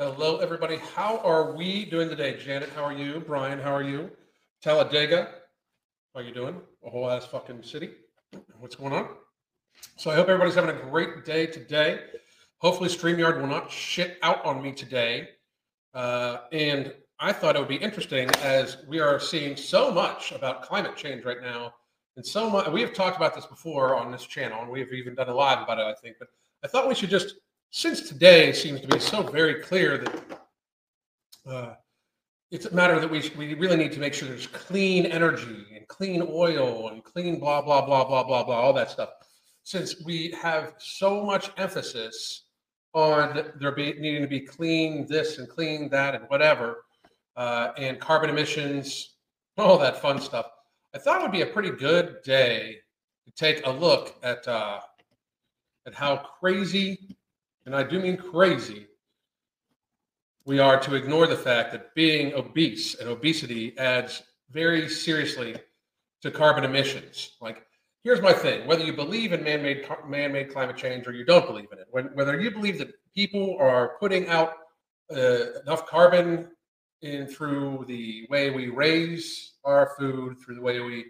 Hello, everybody. How are we doing today? Janet, how are you? Brian, how are you? Talladega, how are you doing? A whole ass fucking city. What's going on? So I hope everybody's having a great day today. Hopefully, StreamYard will not shit out on me today. Uh, and I thought it would be interesting as we are seeing so much about climate change right now. And so much, we have talked about this before on this channel, and we have even done a live about it, I think. But I thought we should just, since today seems to be so very clear that uh, it's a matter that we, we really need to make sure there's clean energy and clean oil and clean blah, blah, blah, blah, blah, blah, all that stuff. Since we have so much emphasis on there be, needing to be clean this and clean that and whatever, uh, and carbon emissions, all that fun stuff. I thought it would be a pretty good day to take a look at uh, at how crazy, and I do mean crazy, we are to ignore the fact that being obese and obesity adds very seriously to carbon emissions. Like, here's my thing: whether you believe in man-made man-made climate change or you don't believe in it, when, whether you believe that people are putting out uh, enough carbon in through the way we raise our food, through the way we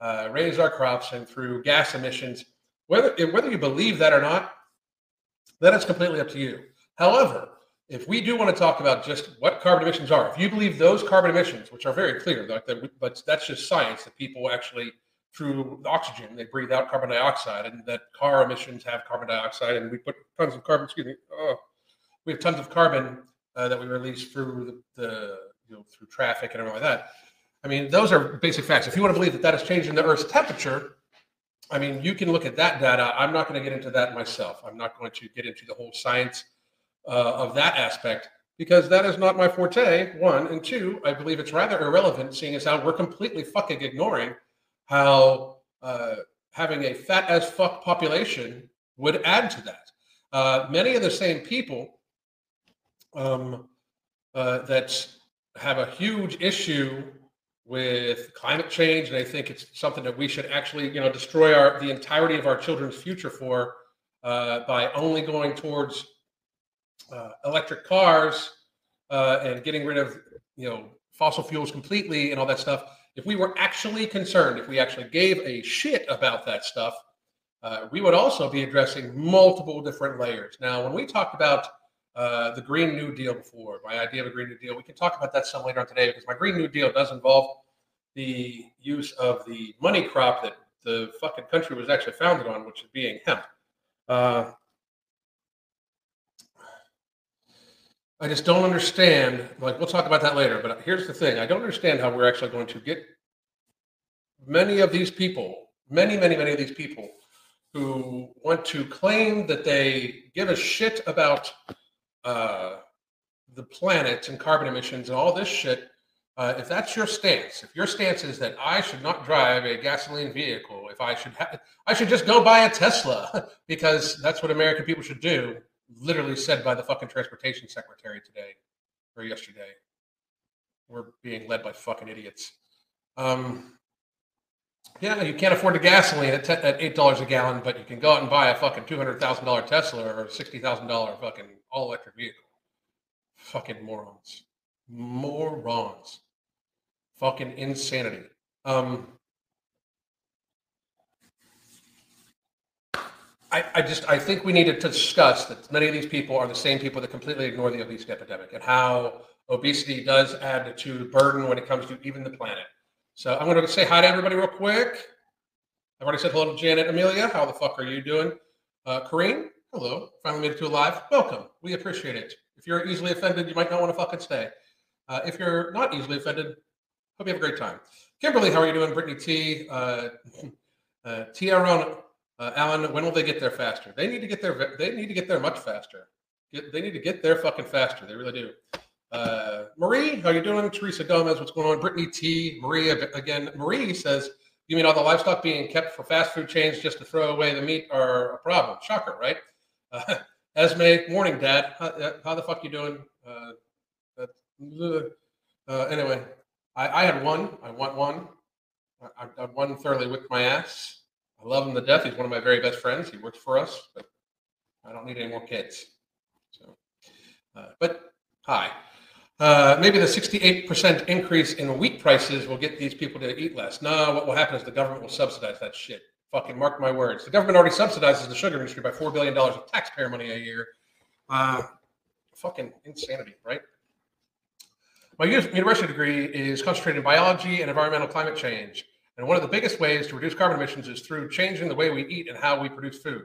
uh, raise our crops, and through gas emissions. Whether whether you believe that or not, that is completely up to you. However, if we do want to talk about just what carbon emissions are, if you believe those carbon emissions, which are very clear, like that, but that's just science that people actually through oxygen they breathe out carbon dioxide, and that car emissions have carbon dioxide, and we put tons of carbon. Excuse me. Oh, we have tons of carbon uh, that we release through the, the, you know through traffic and everything like that. I mean, those are basic facts. If you want to believe that that is changing the Earth's temperature, I mean, you can look at that data. I'm not going to get into that myself. I'm not going to get into the whole science uh, of that aspect because that is not my forte. One and two, I believe it's rather irrelevant, seeing as how we're completely fucking ignoring how uh, having a fat as fuck population would add to that. Uh, many of the same people um, uh, that have a huge issue with climate change, and I think it's something that we should actually, you know, destroy our the entirety of our children's future for uh, by only going towards uh, electric cars uh, and getting rid of, you know, fossil fuels completely and all that stuff. If we were actually concerned, if we actually gave a shit about that stuff, uh, we would also be addressing multiple different layers. Now, when we talked about uh, the Green New Deal before, my idea of a Green New Deal. We can talk about that some later on today because my Green New Deal does involve the use of the money crop that the fucking country was actually founded on, which is being hemp. Uh, I just don't understand. Like, we'll talk about that later. But here's the thing I don't understand how we're actually going to get many of these people, many, many, many of these people who want to claim that they give a shit about uh, the planet and carbon emissions and all this shit, uh, if that's your stance, if your stance is that I should not drive a gasoline vehicle, if I should have, I should just go buy a Tesla because that's what American people should do. Literally said by the fucking transportation secretary today or yesterday. We're being led by fucking idiots. Um, yeah, you can't afford the gasoline at, at eight dollars a gallon, but you can go out and buy a fucking two hundred thousand dollar Tesla or a sixty thousand dollar fucking all electric vehicle. Fucking morons, morons, fucking insanity. Um, I, I just I think we need to discuss that many of these people are the same people that completely ignore the obesity epidemic and how obesity does add to the burden when it comes to even the planet. So I'm going to say hi to everybody real quick. I've already said hello to Janet Amelia. How the fuck are you doing? Uh, Kareem, hello. Finally made it to a live. Welcome. We appreciate it. If you're easily offended, you might not want to fucking stay. Uh, if you're not easily offended, hope you have a great time. Kimberly, how are you doing? Brittany T. Uh, uh, T. Aaron, uh, Alan, when will they get there faster? They need to get there. They need to get there much faster. Get, they need to get there fucking faster. They really do. Uh, Marie, how you doing? Teresa Gomez, what's going on? Brittany T. Marie again. Marie says, "You mean all the livestock being kept for fast food chains just to throw away the meat are a problem?" Shocker, right? Uh, Esme, morning, Dad. How, uh, how, the fuck you doing? Uh, uh, anyway, I, I, had one. I want one. I, I one thoroughly whipped my ass. I love him to death. He's one of my very best friends. He works for us, but I don't need any more kids. So, uh, but maybe the 68% increase in wheat prices will get these people to eat less. No, what will happen is the government will subsidize that shit. Fucking mark my words. The government already subsidizes the sugar industry by $4 billion of taxpayer money a year. Uh, fucking insanity, right? My university degree is concentrated in biology and environmental climate change. And one of the biggest ways to reduce carbon emissions is through changing the way we eat and how we produce food.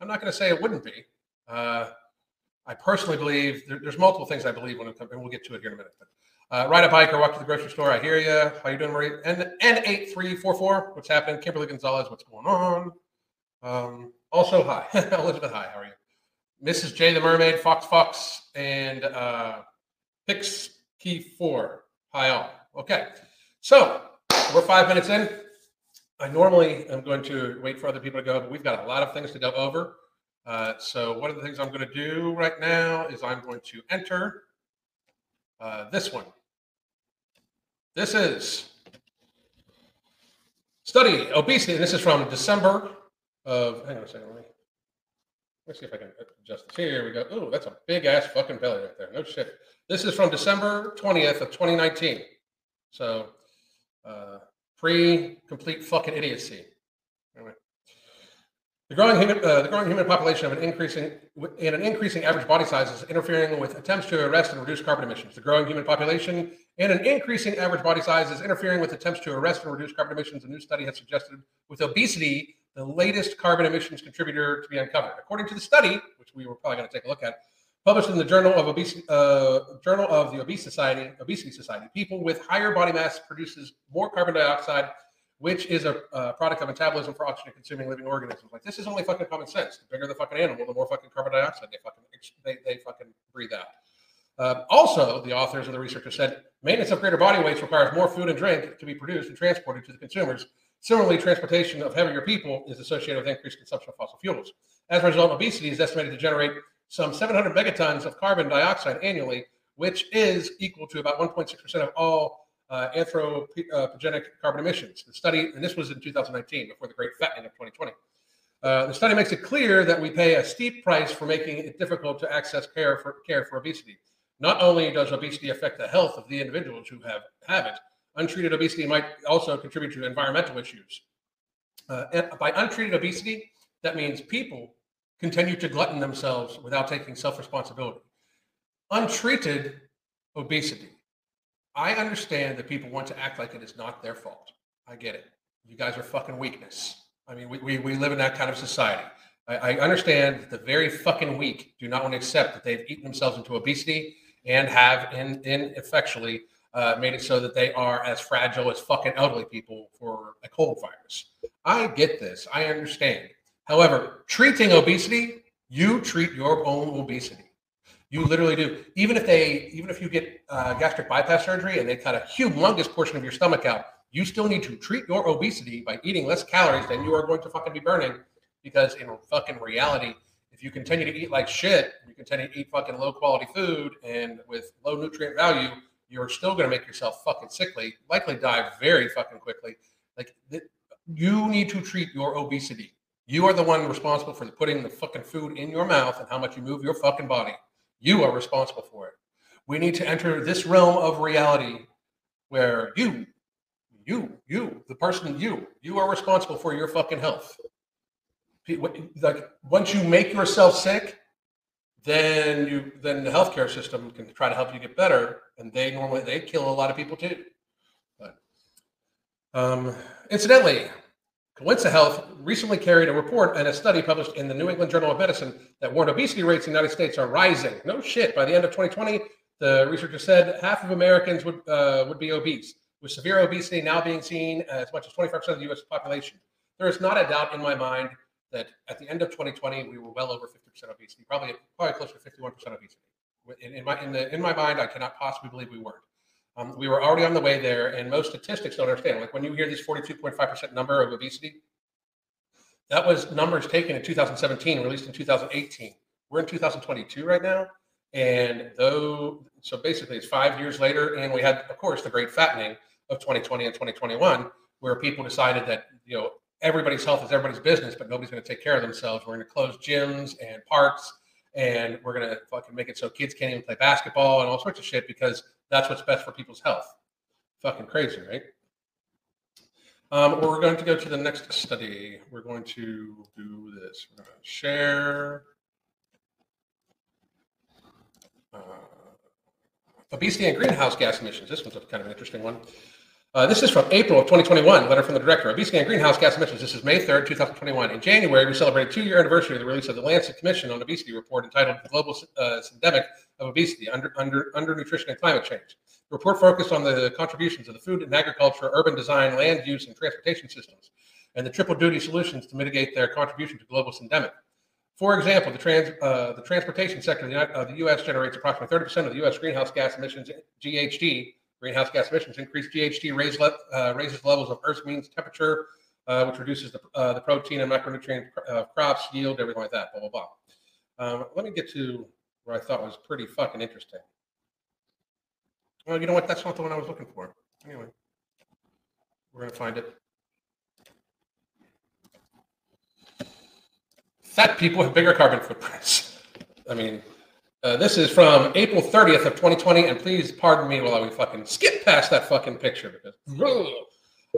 I'm not going to say it wouldn't be. Uh, I personally believe there, there's multiple things I believe when it comes, and we'll get to it here in a minute. But, uh, ride a bike or walk to the grocery store. I hear you. How you doing, Marie? And N8344. What's happening? Kimberly Gonzalez. What's going on? Um, also, hi. Elizabeth, hi. How are you? Mrs. J the Mermaid, Fox Fox, and uh, Pix Key 4. Hi, all. Okay. So we're five minutes in. I normally am going to wait for other people to go, but we've got a lot of things to go over. Uh, so one of the things I'm going to do right now is I'm going to enter uh, this one. This is study obesity. This is from December of, hang on a second, let me, let me see if I can adjust this. Here we go. Oh, that's a big ass fucking belly right there. No shit. This is from December 20th of 2019. So uh, pre-complete fucking idiocy. Anyway. The growing human, uh, the growing human population of an increasing in an increasing average body size is interfering with attempts to arrest and reduce carbon emissions. The growing human population and an increasing average body size is interfering with attempts to arrest and reduce carbon emissions. A new study has suggested with obesity the latest carbon emissions contributor to be uncovered. According to the study, which we were probably going to take a look at, published in the Journal of Obesity, uh, Journal of the Obesity Society, Obesity Society, people with higher body mass produces more carbon dioxide which is a, a product of metabolism for oxygen consuming living organisms. Like this is only fucking common sense. The bigger the fucking animal, the more fucking carbon dioxide they fucking they, they fucking breathe out. Uh, also, the authors of the researcher said maintenance of greater body weights requires more food and drink to be produced and transported to the consumers. Similarly, transportation of heavier people is associated with increased consumption of fossil fuels. As a result, obesity is estimated to generate some 700 megatons of carbon dioxide annually, which is equal to about 1.6% of all uh, anthropogenic carbon emissions. The study, and this was in 2019, before the great fattening of 2020. Uh, the study makes it clear that we pay a steep price for making it difficult to access care for care for obesity. Not only does obesity affect the health of the individuals who have, have it, untreated obesity might also contribute to environmental issues. Uh, by untreated obesity, that means people continue to glutton themselves without taking self responsibility. Untreated obesity I understand that people want to act like it is not their fault. I get it. You guys are fucking weakness. I mean, we, we, we live in that kind of society. I, I understand that the very fucking weak do not want to accept that they've eaten themselves into obesity and have in, in effectually uh, made it so that they are as fragile as fucking elderly people for a cold virus. I get this. I understand. However, treating obesity, you treat your own obesity. You literally do. Even if they, even if you get uh, gastric bypass surgery and they cut a humongous portion of your stomach out, you still need to treat your obesity by eating less calories than you are going to fucking be burning. Because in fucking reality, if you continue to eat like shit, you continue to eat fucking low quality food and with low nutrient value, you're still going to make yourself fucking sickly, likely die very fucking quickly. Like th- you need to treat your obesity. You are the one responsible for putting the fucking food in your mouth and how much you move your fucking body. You are responsible for it. We need to enter this realm of reality where you, you, you, the person you, you are responsible for your fucking health. Like once you make yourself sick, then you then the healthcare system can try to help you get better, and they normally they kill a lot of people too. But um, incidentally, Coensa Health recently carried a report and a study published in the New England Journal of Medicine that warned obesity rates in the United States are rising. No shit. By the end of 2020, the researcher said half of Americans would uh, would be obese, with severe obesity now being seen as much as 25% of the U.S. population. There is not a doubt in my mind that at the end of 2020, we were well over 50% obesity, probably probably closer to 51% obesity. In, in my in the in my mind, I cannot possibly believe we weren't. Um, we were already on the way there, and most statistics don't understand. Like when you hear this 42.5% number of obesity, that was numbers taken in 2017, released in 2018. We're in 2022 right now, and though so basically it's five years later, and we had, of course, the great fattening of 2020 and 2021, where people decided that you know everybody's health is everybody's business, but nobody's going to take care of themselves. We're going to close gyms and parks and we're gonna fucking make it so kids can't even play basketball and all sorts of shit because that's what's best for people's health. Fucking crazy, right? Um, we're going to go to the next study. We're going to do this. We're going to share. Uh, obesity and greenhouse gas emissions. This one's kind of an interesting one. Uh, this is from April of 2021, letter from the director. Obesity and greenhouse gas emissions. This is May 3rd, 2021. In January, we celebrated two-year anniversary of the release of the Lancet Commission on Obesity report entitled "The Global uh, Syndemic of Obesity: Under, Under, Undernutrition and Climate Change." The report focused on the contributions of the food and agriculture, urban design, land use, and transportation systems, and the triple duty solutions to mitigate their contribution to global syndemic. For example, the, trans, uh, the transportation sector of the, uh, the U.S. generates approximately 30% of the U.S. greenhouse gas emissions, GHG. Greenhouse gas emissions increase GHG raise le- uh, raises levels of Earth's mean temperature, uh, which reduces the, uh, the protein and macronutrient uh, crops, yield, everything like that, blah, blah, blah. Um, let me get to where I thought was pretty fucking interesting. Well, you know what? That's not the one I was looking for. Anyway, we're going to find it. Fat people have bigger carbon footprints. I mean, uh, this is from April 30th of 2020, and please pardon me while I fucking skip past that fucking picture because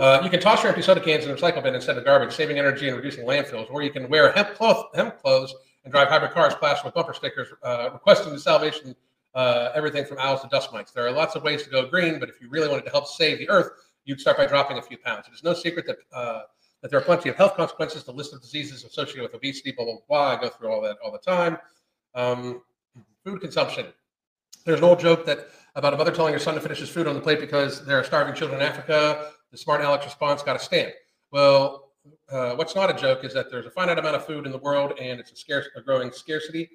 uh, you can toss your empty soda cans in a recycle bin instead of garbage, saving energy and reducing landfills. Or you can wear hemp, cloth, hemp clothes and drive hybrid cars plastered with bumper stickers uh, requesting the salvation uh, everything from owls to dust mites. There are lots of ways to go green, but if you really wanted to help save the earth, you'd start by dropping a few pounds. It is no secret that uh, that there are plenty of health consequences. The list of diseases associated with obesity, blah blah blah. I go through all that all the time. Um, food consumption. There's an old joke that about a mother telling her son to finish his food on the plate because there are starving children in Africa. The smart Alex response got a stamp. Well, uh, what's not a joke is that there's a finite amount of food in the world and it's a scarce, a growing scarcity.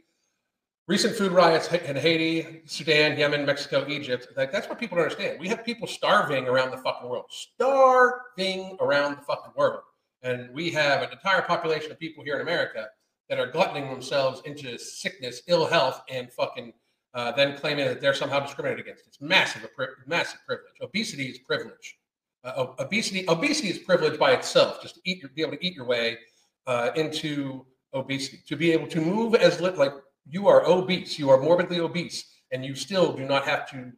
Recent food riots in Haiti, Sudan, Yemen, Mexico, Egypt. Like that's what people don't understand. We have people starving around the fucking world, starving around the fucking world, and we have an entire population of people here in America that are gluttoning themselves into sickness, ill health, and fucking uh, then claiming that they're somehow discriminated against. It's massive, massive privilege. Obesity is privilege. Uh, obesity, obesity is privilege by itself. Just to eat, your, be able to eat your way uh, into obesity, to be able to move as li- like you are obese, you are morbidly obese, and you still do not have to.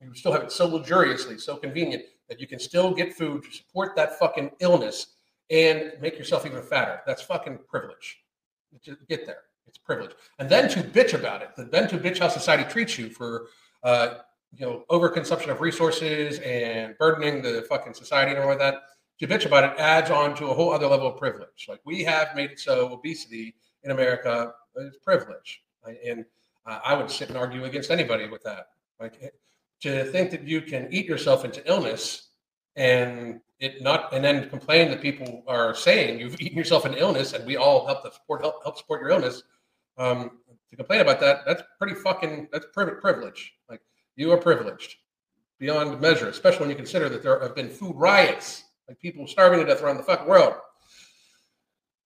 You still have it so luxuriously, so convenient that you can still get food to support that fucking illness and make yourself even fatter. That's fucking privilege. Just get there. It's privilege. And then to bitch about it, then to bitch how society treats you for, uh, you know, overconsumption of resources and burdening the fucking society and all of that. To bitch about it adds on to a whole other level of privilege. Like we have made it so obesity in America is privilege, and uh, I would sit and argue against anybody with that. Like to think that you can eat yourself into illness and it not and then complain that people are saying you've eaten yourself an illness and we all help to support help, help support your illness um, to complain about that that's pretty fucking that's privilege. Like you are privileged beyond measure especially when you consider that there have been food riots like people starving to death around the fucking world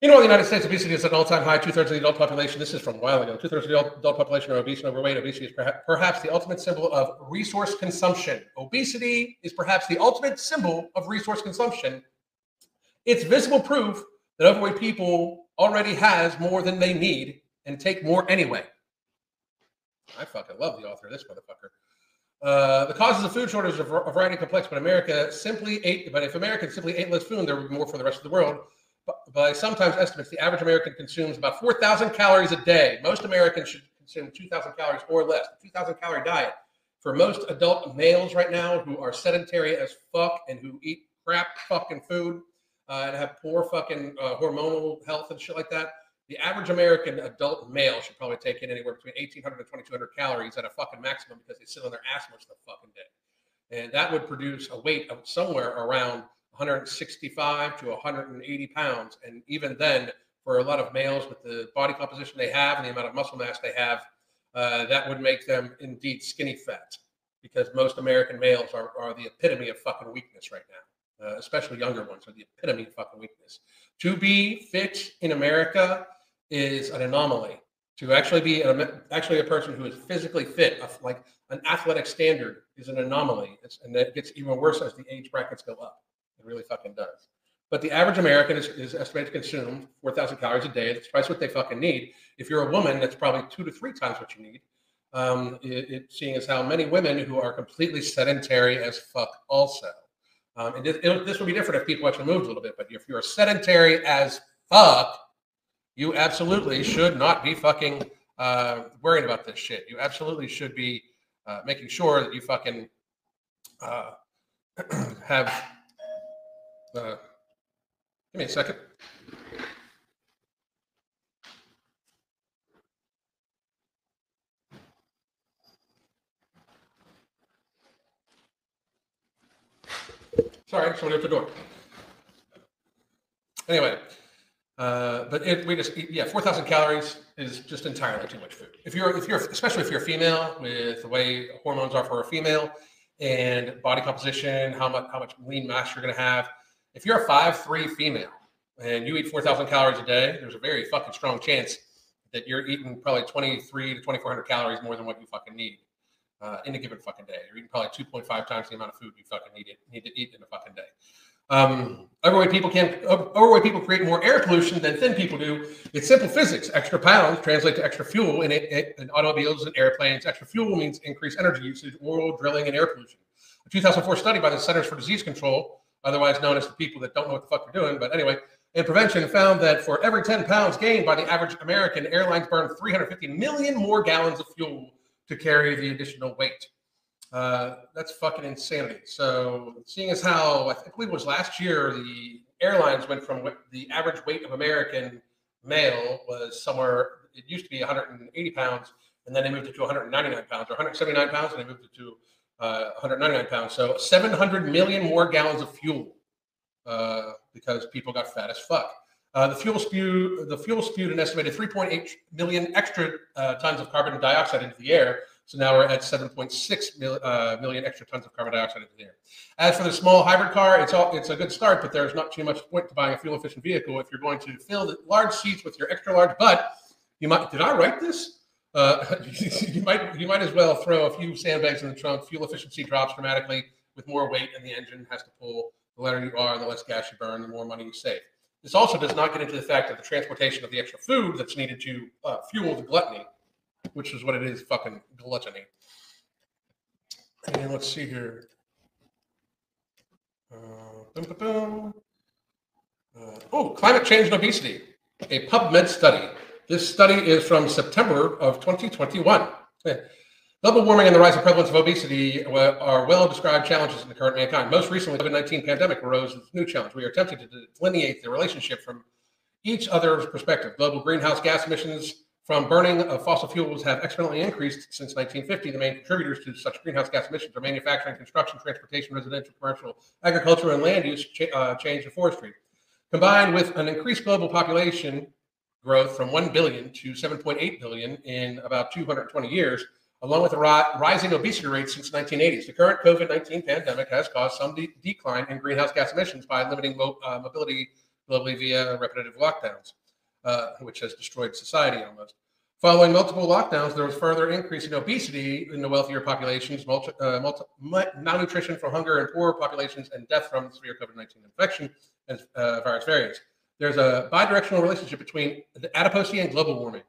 you know, the United States obesity is at an all-time high. Two-thirds of the adult population. This is from a while ago. Two-thirds of the adult population are obese and overweight. Obesity is perhaps the ultimate symbol of resource consumption. Obesity is perhaps the ultimate symbol of resource consumption. It's visible proof that overweight people already has more than they need and take more anyway. I fucking love the author of this motherfucker. Uh, the causes of food shortage are a variety of complex, but America simply ate. But if Americans simply ate less food, there would be more for the rest of the world by sometimes estimates, the average American consumes about 4,000 calories a day. Most Americans should consume 2,000 calories or less. The 2,000 calorie diet for most adult males right now who are sedentary as fuck and who eat crap fucking food uh, and have poor fucking uh, hormonal health and shit like that. The average American adult male should probably take in anywhere between 1,800 and 2,200 calories at a fucking maximum because they sit on their ass most of the fucking day. And that would produce a weight of somewhere around 165 to 180 pounds. And even then, for a lot of males with the body composition they have and the amount of muscle mass they have, uh, that would make them indeed skinny fat because most American males are, are the epitome of fucking weakness right now, uh, especially younger ones are the epitome of fucking weakness. To be fit in America is an anomaly. To actually be an, actually a person who is physically fit, like an athletic standard, is an anomaly. It's, and it gets even worse as the age brackets go up. Really fucking does. but the average American is, is estimated to consume 4,000 calories a day. That's twice what they fucking need. If you're a woman, that's probably two to three times what you need. Um, it, it, seeing as how many women who are completely sedentary as fuck also. Um, and it, it, this would be different if people actually moved a little bit, but if you're sedentary as fuck, you absolutely should not be fucking uh, worrying about this shit. You absolutely should be uh, making sure that you fucking uh, have. Uh, give me a second. Sorry, somebody at the door. Anyway, uh, but it, we just eat, yeah, four thousand calories is just entirely too much food. If you're if you're especially if you're a female with the way hormones are for a female and body composition, how much how much lean mass you're going to have. If you're a five three female and you eat four thousand calories a day, there's a very fucking strong chance that you're eating probably twenty three to twenty four hundred calories more than what you fucking need uh, in a given fucking day. You're eating probably two point five times the amount of food you fucking need it, need to eat in a fucking day. Um, overweight people can overweight people create more air pollution than thin people do. It's simple physics. Extra pounds translate to extra fuel in, in automobiles and airplanes. Extra fuel means increased energy usage, oil drilling, and air pollution. A 2004 study by the Centers for Disease Control, otherwise known as the people that don't know what the fuck they're doing, but anyway, in prevention found that for every 10 pounds gained by the average American, airlines burn 350 million more gallons of fuel to carry the additional weight. Uh, that's fucking insanity. So, seeing as how I think it was last year, the airlines went from the average weight of American male was somewhere. It used to be 180 pounds, and then they moved it to 199 pounds, or 179 pounds, and they moved it to uh, 199 pounds. So, 700 million more gallons of fuel uh, because people got fat as fuck. Uh, the fuel spewed the fuel spewed an estimated 3.8 million extra uh, tons of carbon dioxide into the air, so now we're at 7.6 mil, uh, million extra tons of carbon dioxide in the air. As for the small hybrid car, it's all it's a good start, but there's not too much point to buying a fuel efficient vehicle if you're going to fill the large seats with your extra large butt. You might did I write this? Uh, you might you might as well throw a few sandbags in the trunk. Fuel efficiency drops dramatically with more weight, and the engine has to pull. The lighter you are, the less gas you burn, the more money you save. This also does not get into the fact of the transportation of the extra food that's needed to uh, fuel the gluttony which is what it is fucking gluttony. And let's see here. Uh, boom, boom, boom. Uh, oh, climate change and obesity, a PubMed study. This study is from September of 2021. Global warming and the rising prevalence of obesity are well described challenges in the current mankind. Most recently, the COVID 19 pandemic arose as a new challenge. We are attempting to delineate the relationship from each other's perspective. Global greenhouse gas emissions from burning of fossil fuels have exponentially increased since 1950. The main contributors to such greenhouse gas emissions are manufacturing, construction, transportation, residential, commercial, agriculture, and land use ch- uh, change and forestry. Combined with an increased global population growth from 1 billion to 7.8 billion in about 220 years, along with a ri- rising obesity rate since the 1980s. The current COVID 19 pandemic has caused some de- decline in greenhouse gas emissions by limiting mo- uh, mobility globally via repetitive lockdowns uh, which has destroyed society almost. Following multiple lockdowns, there was further increase in obesity in the wealthier populations, multi, uh, multi, malnutrition from hunger in poorer populations, and death from severe COVID 19 infection and uh, virus variants. There's a bidirectional relationship between adiposity and global warming.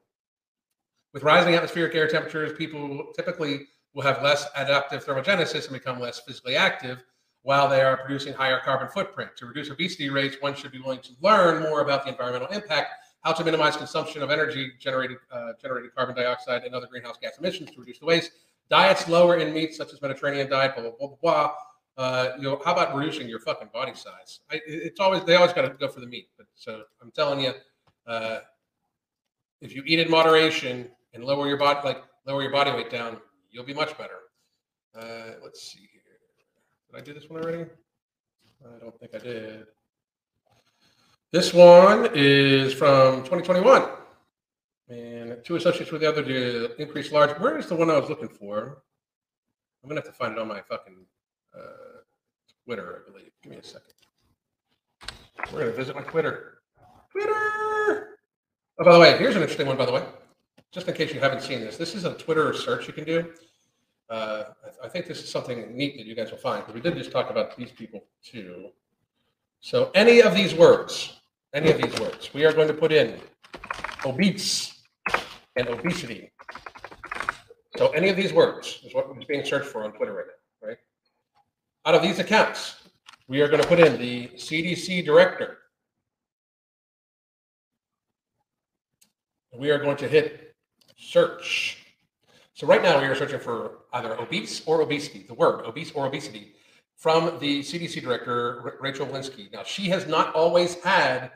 With rising atmospheric air temperatures, people typically will have less adaptive thermogenesis and become less physically active while they are producing higher carbon footprint. To reduce obesity rates, one should be willing to learn more about the environmental impact how to minimize consumption of energy generated uh, generated carbon dioxide and other greenhouse gas emissions to reduce the waste. Diets lower in meat, such as Mediterranean diet, blah blah blah blah. blah. Uh, you know, how about reducing your fucking body size? I, it's always they always got to go for the meat, but so I'm telling you, uh, if you eat in moderation and lower your body like lower your body weight down, you'll be much better. Uh, let's see here. Did I do this one already? I don't think I did. This one is from 2021. And two associates with the other to increase large. Where is the one I was looking for? I'm to have to find it on my fucking uh, Twitter, I believe. Give me a second. We're going to visit my Twitter. Twitter! Oh, by the way, here's an interesting one, by the way. Just in case you haven't seen this, this is a Twitter search you can do. Uh, I, I think this is something neat that you guys will find because we did just talk about these people too. So any of these words, any of these words, we are going to put in obese and obesity. So any of these words is what is being searched for on Twitter right now, right? Out of these accounts, we are going to put in the CDC director. We are going to hit search. So right now we are searching for either obese or obesity, the word obese or obesity, from the CDC director, Rachel Walensky. Now, she has not always had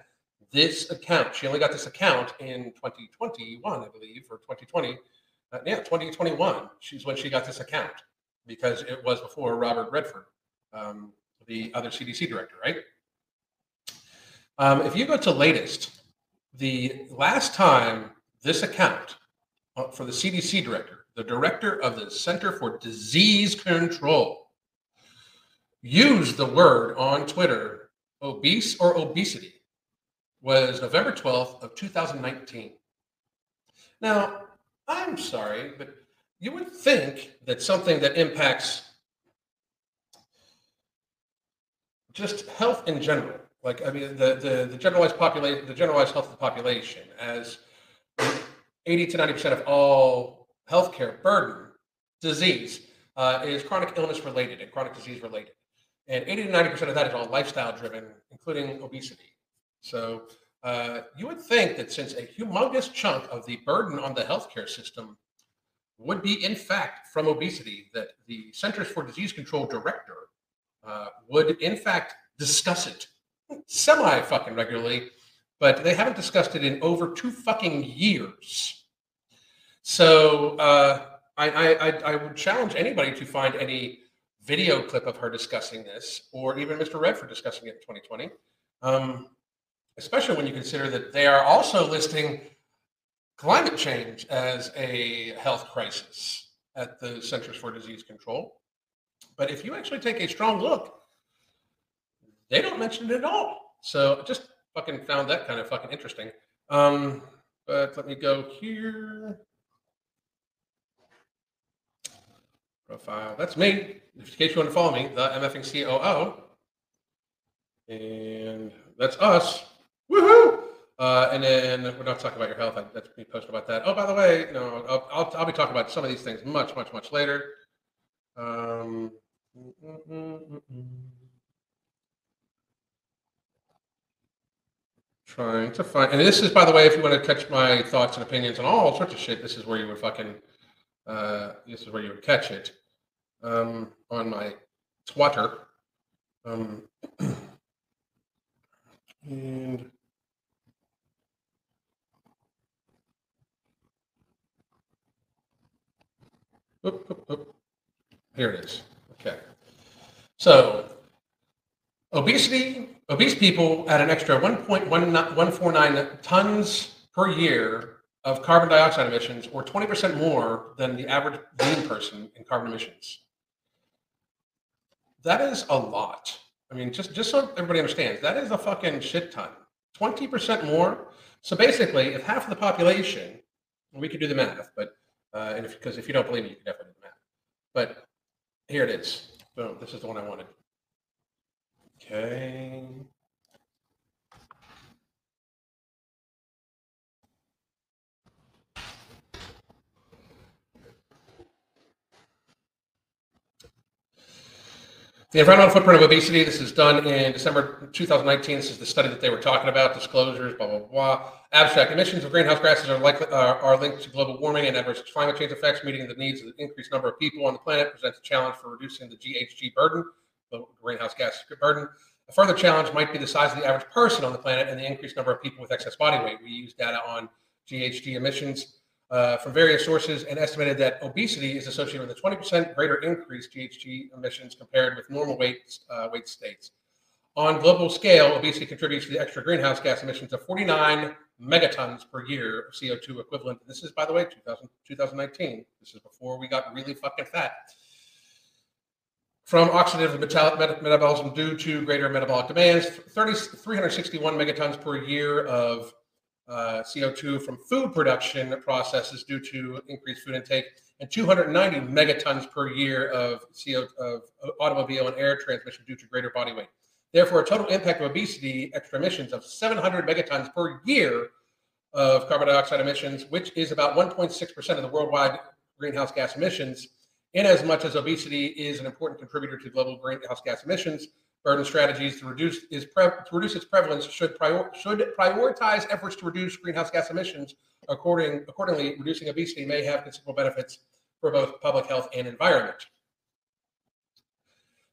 this account. She only got this account in 2021, I believe, or 2020. Uh, yeah, 2021. She's when she got this account because it was before Robert Redfield, um, the other CDC director, right? Um, if you go to latest, the last time this account uh, for the CDC director the director of the Center for Disease Control, used the word on Twitter, obese or obesity, was November 12th of 2019. Now, I'm sorry, but you would think that something that impacts just health in general, like I mean the the, the generalized population, the generalized health of the population, as 80 to 90 percent of all healthcare burden disease uh, is chronic illness related and chronic disease related. And 80 to 90% of that is all lifestyle driven, including obesity. So uh, you would think that since a humongous chunk of the burden on the healthcare system would be, in fact, from obesity, that the Centers for Disease Control director uh, would, in fact, discuss it semi fucking regularly, but they haven't discussed it in over two fucking years. So uh, I, I, I would challenge anybody to find any video clip of her discussing this, or even Mr. Redfield discussing it in 2020. Um, especially when you consider that they are also listing climate change as a health crisis at the Centers for Disease Control. But if you actually take a strong look, they don't mention it at all. So just fucking found that kind of fucking interesting. Um, but let me go here. profile. That's me. In case you want to follow me, the MFing COO. And that's us. Woohoo! Uh, and then we're not talking about your health. I, that's me posting about that. Oh, by the way, no, I'll, I'll, I'll, be talking about some of these things much, much, much later. Um, trying to find, and this is, by the way, if you want to catch my thoughts and opinions on all sorts of shit, this is where you would fucking, uh, this is where you would catch it um, on my Twitter. Um, and oop, oop, oop. Here it is. Okay. So obesity, obese people add an extra 1.149 tons per year of carbon dioxide emissions, or 20% more than the average lean person in carbon emissions. That is a lot. I mean, just just so everybody understands, that is a fucking shit ton. Twenty percent more. So basically, if half of the population, we could do the math, but uh, and because if, if you don't believe me, you can definitely do the math. But here it is. Boom. This is the one I wanted. Okay. The environmental footprint of obesity, this is done in December 2019. This is the study that they were talking about, disclosures, blah, blah, blah. Abstract emissions of greenhouse gases are, likely, uh, are linked to global warming and adverse climate change effects. Meeting the needs of the increased number of people on the planet presents a challenge for reducing the GHG burden, the greenhouse gas burden. A further challenge might be the size of the average person on the planet and the increased number of people with excess body weight. We use data on GHG emissions uh, from various sources and estimated that obesity is associated with a 20% greater increase GHG emissions compared with normal weight, uh, weight states. On global scale, obesity contributes to the extra greenhouse gas emissions of 49 megatons per year of CO2 equivalent. This is, by the way, 2000, 2019. This is before we got really fucking fat. From oxidative metabolism due to greater metabolic demands, 30, 361 megatons per year of uh, CO2 from food production processes due to increased food intake, and 290 megatons per year of CO of automobile and air transmission due to greater body weight. Therefore, a total impact of obesity extra emissions of 700 megatons per year of carbon dioxide emissions, which is about 1.6% of the worldwide greenhouse gas emissions. In as much as obesity is an important contributor to global greenhouse gas emissions, burden strategies to reduce is pre- to reduce its prevalence should prior, should prioritize efforts to reduce greenhouse gas emissions. According accordingly, reducing obesity may have considerable benefits for both public health and environment.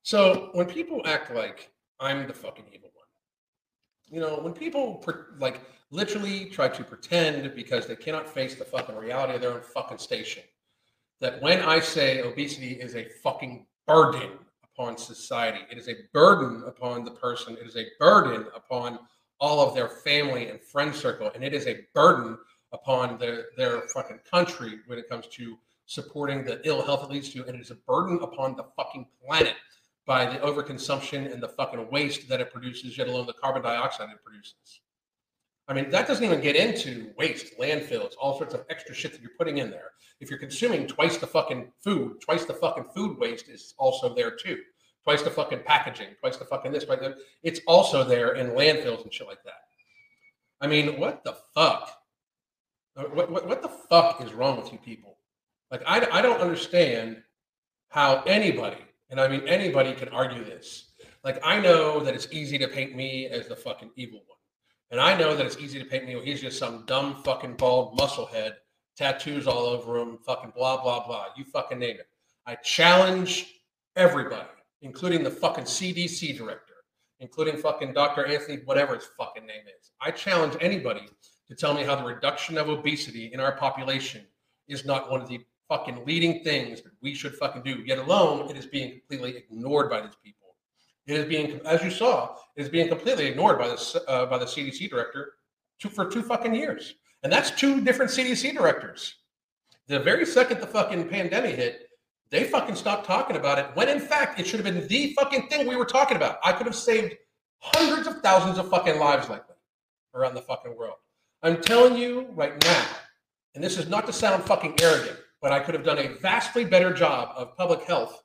So when people act like I'm the fucking evil one, you know, when people like literally try to pretend because they cannot face the fucking reality of their own fucking station, that when I say obesity is a fucking burden upon society, it is a burden upon the person, it is a burden upon all of their family and friend circle, and it is a burden upon their, their fucking country when it comes to supporting the ill health it leads to, and it is a burden upon the fucking planet by the overconsumption and the fucking waste that it produces, yet alone the carbon dioxide it produces. I mean, that doesn't even get into waste, landfills, all sorts of extra shit that you're putting in there. If you're consuming twice the fucking food, twice the fucking food waste is also there too. Twice the fucking packaging, twice the fucking this, the, it's also there in landfills and shit like that. I mean, what the fuck? Uh, what, what, what the fuck is wrong with you people? Like, I, I don't understand how anybody, and I mean anybody, can argue this. Like, I know that it's easy to paint me as the fucking evil one. And I know that it's easy to paint me. He's just some dumb fucking bald musclehead, tattoos all over him, fucking blah, blah, blah. You fucking name it. I challenge everybody, including the fucking CDC director, including fucking Dr. Anthony, whatever his fucking name is. I challenge anybody to tell me how the reduction of obesity in our population is not one of the fucking leading things that we should fucking do, yet alone it is being completely ignored by these people. It is being, as you saw, is being completely ignored by the uh, by the CDC director for two fucking years, and that's two different CDC directors. The very second the fucking pandemic hit, they fucking stopped talking about it. When in fact, it should have been the fucking thing we were talking about. I could have saved hundreds of thousands of fucking lives like that around the fucking world. I'm telling you right now, and this is not to sound fucking arrogant, but I could have done a vastly better job of public health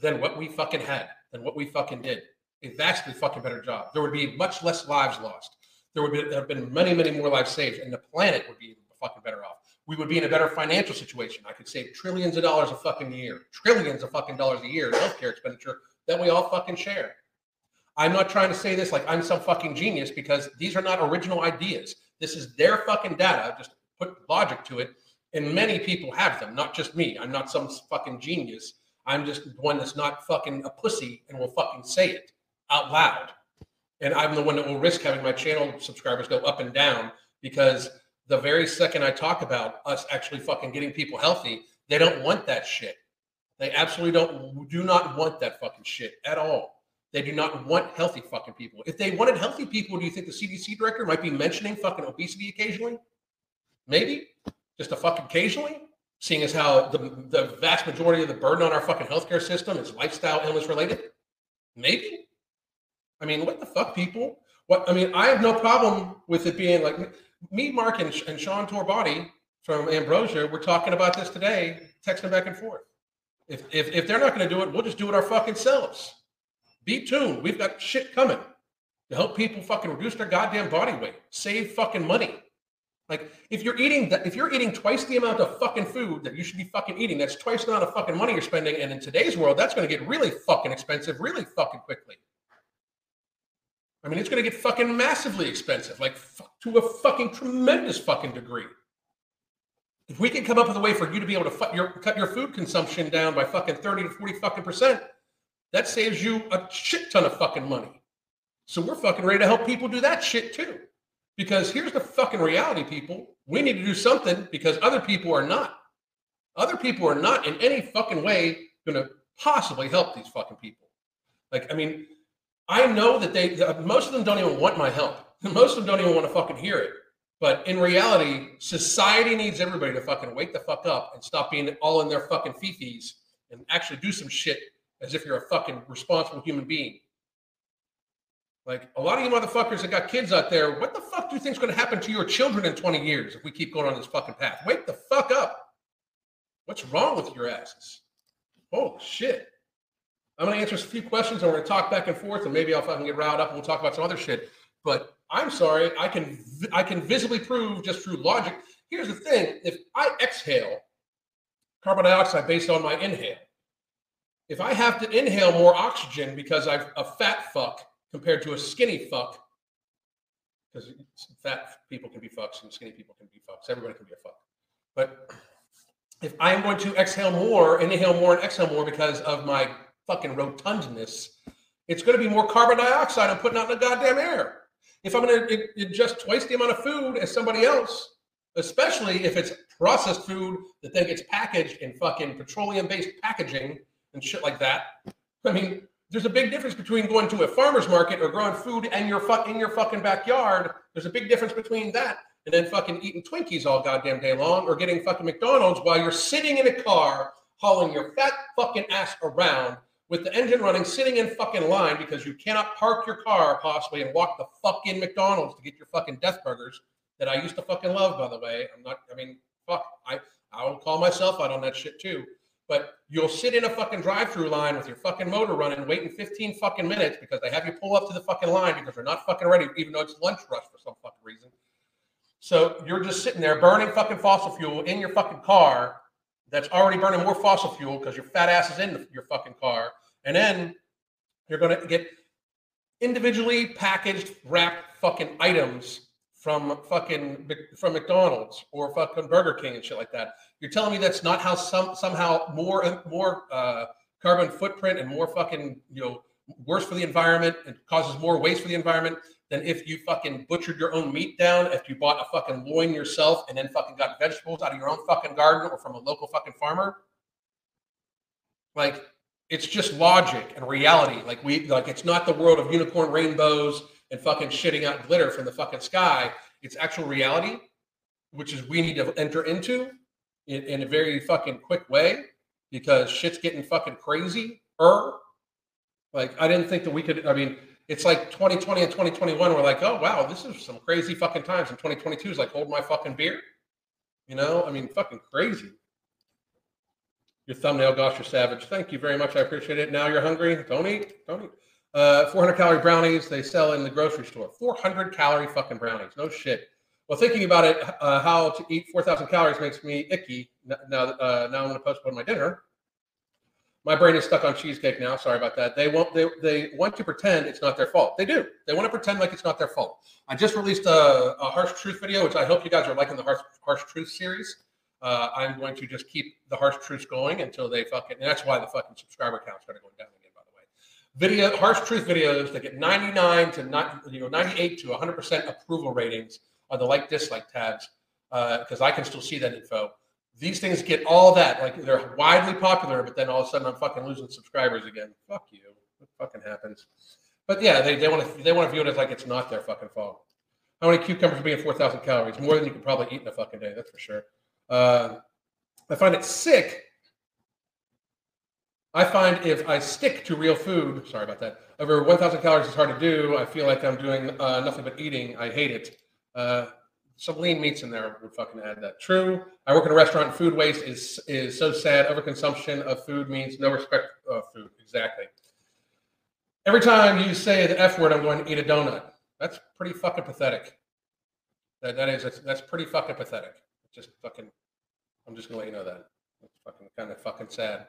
than what we fucking had than what we fucking did. A vastly fucking better job. There would be much less lives lost. There would be, have been many, many more lives saved, and the planet would be fucking better off. We would be in a better financial situation. I could save trillions of dollars a fucking year, trillions of fucking dollars a year in healthcare expenditure that we all fucking share. I'm not trying to say this like I'm some fucking genius because these are not original ideas. This is their fucking data. Just put logic to it. And many people have them, not just me. I'm not some fucking genius I'm just one that's not fucking a pussy and will fucking say it out loud. And I'm the one that will risk having my channel subscribers go up and down because the very second I talk about us actually fucking getting people healthy, they don't want that shit. They absolutely don't do not want that fucking shit at all. They do not want healthy fucking people. If they wanted healthy people, do you think the CDC director might be mentioning fucking obesity occasionally? Maybe. Just a fucking occasionally? Seeing as how the, the vast majority of the burden on our fucking healthcare system is lifestyle illness related? Maybe. I mean, what the fuck, people? What I mean, I have no problem with it being like me, Mark, and, and Sean Torbati from Ambrosia. We're talking about this today, texting back and forth. If if, if they're not going to do it, we'll just do it our fucking selves. Be tuned. We've got shit coming to help people fucking reduce their goddamn body weight, save fucking money. Like if you're eating that, if you're eating twice the amount of fucking food that you should be fucking eating, that's twice the amount of fucking money you're spending. And in today's world, that's going to get really fucking expensive, really fucking quickly. I mean, it's going to get fucking massively expensive, like to a fucking tremendous fucking degree. If we can come up with a way for you to be able to fu- your, cut your food consumption down by fucking 30 to 40 fucking percent, that saves you a shit ton of fucking money. So we're fucking ready to help people do that shit too. Because here's the fucking reality, people. We need to do something because other people are not. Other people are not in any fucking way going to possibly help these fucking people. Like, I mean, I know that they, most of them don't even want my help. Most of them don't even want to fucking hear it. But in reality, society needs everybody to fucking wake the fuck up and stop being all in their fucking fifis and actually do some shit as if you're a fucking responsible human being. Like a lot of you motherfuckers that got kids out there, what the fuck do you think is going to happen to your children in 20 years if we keep going on this fucking path? Wake the fuck up. What's wrong with your asses? Oh shit. I'm going to answer a few questions and we're going to talk back and forth and maybe I'll fucking get riled up and we'll talk about some other shit. But I'm sorry, I can I can visibly prove just through logic. Here's the thing: if I exhale carbon dioxide based on my inhale, if I have to inhale more oxygen because I'm a fat fuck compared to a skinny fuck, because fat people can be fucks and skinny people can be fucks. Everybody can be a fuck. But if I'm going to exhale more, inhale more, and exhale more because of my fucking rotundness, it's going to be more carbon dioxide I'm putting out in the goddamn air. If I'm going to ingest twice the amount of food as somebody else, especially if it's processed food that then gets packaged in fucking petroleum based packaging and shit like that. I mean, there's a big difference between going to a farmer's market or growing food and your in your fucking backyard. There's a big difference between that and then fucking eating Twinkies all goddamn day long or getting fucking McDonald's while you're sitting in a car hauling your fat fucking ass around with the engine running, sitting in fucking line because you cannot park your car possibly and walk the fucking McDonald's to get your fucking death burgers that I used to fucking love, by the way. I'm not, I mean, fuck, I, I will call myself out on that shit too. But you'll sit in a fucking drive-through line with your fucking motor running, waiting 15 fucking minutes because they have you pull up to the fucking line because they're not fucking ready, even though it's lunch rush for some fucking reason. So you're just sitting there burning fucking fossil fuel in your fucking car that's already burning more fossil fuel because your fat ass is in your fucking car. And then you're to get individually packaged, wrapped fucking items from fucking from McDonald's or fucking Burger King and shit like that. You're telling me that's not how some somehow more more uh, carbon footprint and more fucking you know worse for the environment and causes more waste for the environment than if you fucking butchered your own meat down, if you bought a fucking loin yourself and then fucking got vegetables out of your own fucking garden or from a local fucking farmer. Like it's just logic and reality. Like we like it's not the world of unicorn rainbows and fucking shitting out glitter from the fucking sky. It's actual reality, which is we need to enter into in, in a very fucking quick way because shit's getting fucking crazy. Er, like I didn't think that we could. I mean, it's like 2020 and 2021. We're like, oh wow, this is some crazy fucking times. And 2022 is like, hold my fucking beer. You know, I mean, fucking crazy. Your thumbnail, gosh, you're savage. Thank you very much. I appreciate it. Now you're hungry. Don't eat. Don't eat. Uh, 400 calorie brownies they sell in the grocery store. 400 calorie fucking brownies. No shit. Well, thinking about it, uh, how to eat 4,000 calories makes me icky. Now, uh, now I'm going to postpone my dinner. My brain is stuck on cheesecake now. Sorry about that. They want they, they want to pretend it's not their fault. They do. They want to pretend like it's not their fault. I just released a, a harsh truth video, which I hope you guys are liking the harsh, harsh truth series. Uh, I'm going to just keep the harsh truths going until they fucking. And that's why the fucking subscriber count started going down again. By the way, video harsh truth videos that get 99 to not you know 98 to 100 percent approval ratings the like dislike tabs because uh, I can still see that info. These things get all that like they're widely popular, but then all of a sudden I'm fucking losing subscribers again. Fuck you. What fucking happens? But yeah, they, they want to they want to view it as like it's not their fucking fault. How many cucumbers are being 4,000 calories? More than you could probably eat in a fucking day. That's for sure. Uh, I find it sick. I find if I stick to real food, sorry about that, over 1,000 calories is hard to do. I feel like I'm doing uh, nothing but eating. I hate it. Uh, some lean meats in there would fucking add that. True. I work in a restaurant. Food waste is is so sad. Overconsumption of food means no respect of food. Exactly. Every time you say the F word, I'm going to eat a donut. That's pretty fucking pathetic. That, that is, that's pretty fucking pathetic. Just fucking I'm just gonna let you know that. It's fucking kind of fucking sad.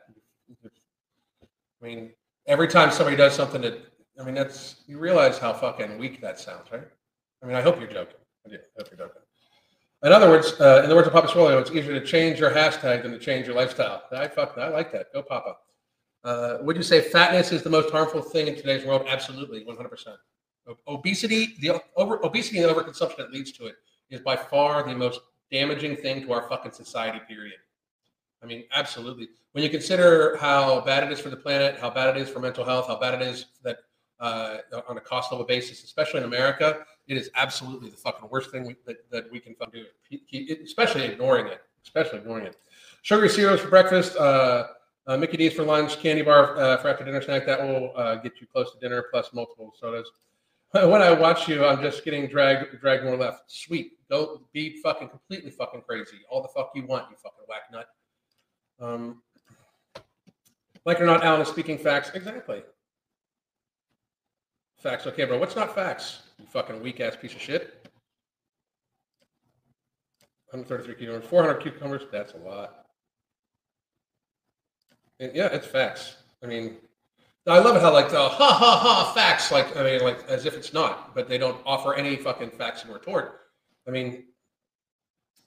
I mean, every time somebody does something that I mean, that's you realize how fucking weak that sounds, right? I mean, I hope you're joking. You're. In other words, uh, in the words of Papa Swolio, it's easier to change your hashtag than to change your lifestyle. I fuck, I like that. Go, Papa. Uh, would you say fatness is the most harmful thing in today's world? Absolutely, 100%. Obesity, the over obesity and overconsumption that leads to it is by far the most damaging thing to our fucking society, period. I mean, absolutely. When you consider how bad it is for the planet, how bad it is for mental health, how bad it is that uh, on a cost level basis, especially in America, it is absolutely the fucking worst thing we, that, that we can do. Especially ignoring it. Especially ignoring it. Sugary cereals for breakfast. Uh, uh, Mickey D's for lunch. Candy bar uh, for after dinner snack. That will uh, get you close to dinner, plus multiple sodas. when I watch you, I'm just getting dragged dragged more left. Sweet. don't be fucking completely fucking crazy. All the fuck you want, you fucking whack nut. Um, Like or not, Alan is speaking facts. Exactly. Facts. Okay, bro. What's not facts? You fucking weak ass piece of shit. 133 cucumbers, 400 cucumbers. That's a lot. And yeah, it's facts. I mean, I love it how like the ha ha ha facts, like I mean, like as if it's not, but they don't offer any fucking facts in retort. I mean,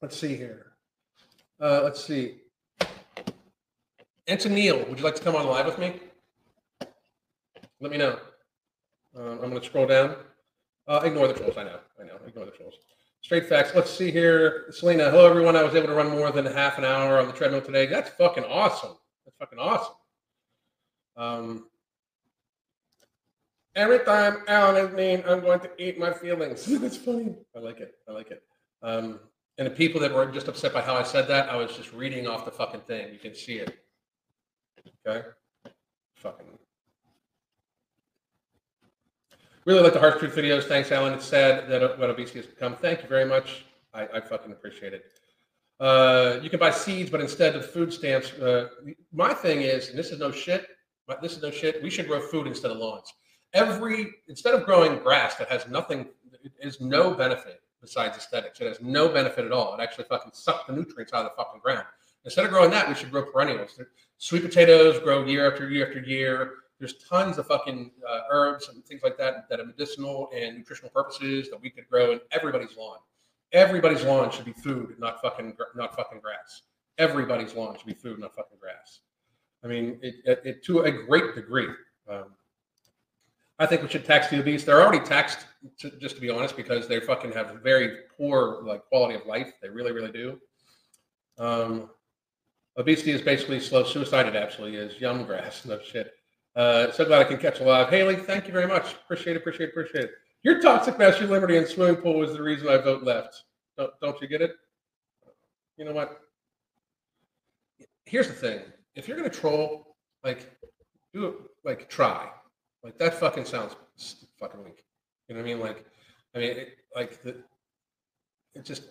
let's see here. Uh, let's see. Anton Neal, would you like to come on live with me? Let me know. Um, I'm going to scroll down. Uh, ignore the trolls. I know. I know. Ignore the trolls. Straight facts. Let's see here. Selena, hello everyone. I was able to run more than half an hour on the treadmill today. That's fucking awesome. That's fucking awesome. Um, every time Alan is mean, I'm going to eat my feelings. That's funny. I like it. I like it. Um, and the people that were just upset by how I said that, I was just reading off the fucking thing. You can see it. Okay. Fucking. Really like the Truth videos. Thanks, Alan. It's sad that what obesity has become. Thank you very much. I, I fucking appreciate it. Uh, you can buy seeds, but instead of food stamps, uh, my thing is, and this is no shit. This is no shit. We should grow food instead of lawns. Every instead of growing grass that has nothing, is no benefit besides aesthetics. It has no benefit at all. It actually fucking sucks the nutrients out of the fucking ground. Instead of growing that, we should grow perennials. Sweet potatoes grow year after year after year. There's tons of fucking uh, herbs and things like that that are medicinal and nutritional purposes that we could grow in everybody's lawn. Everybody's lawn should be food, not fucking not fucking grass. Everybody's lawn should be food, not fucking grass. I mean, it, it, it to a great degree. Um, I think we should tax the obese. They're already taxed, to, just to be honest, because they fucking have very poor like quality of life. They really, really do. Um, obesity is basically slow suicide. It absolutely is. Yum grass, no shit. Uh, so glad I can catch a live. Haley, thank you very much. Appreciate it, appreciate it, appreciate it. Your toxic masculinity and swimming pool was the reason I vote left. Don't, don't you get it? You know what? Here's the thing. If you're going to troll, like, do it, like, try. Like, that fucking sounds fucking weak. You know what I mean? Like, I mean, it, like, the, it just,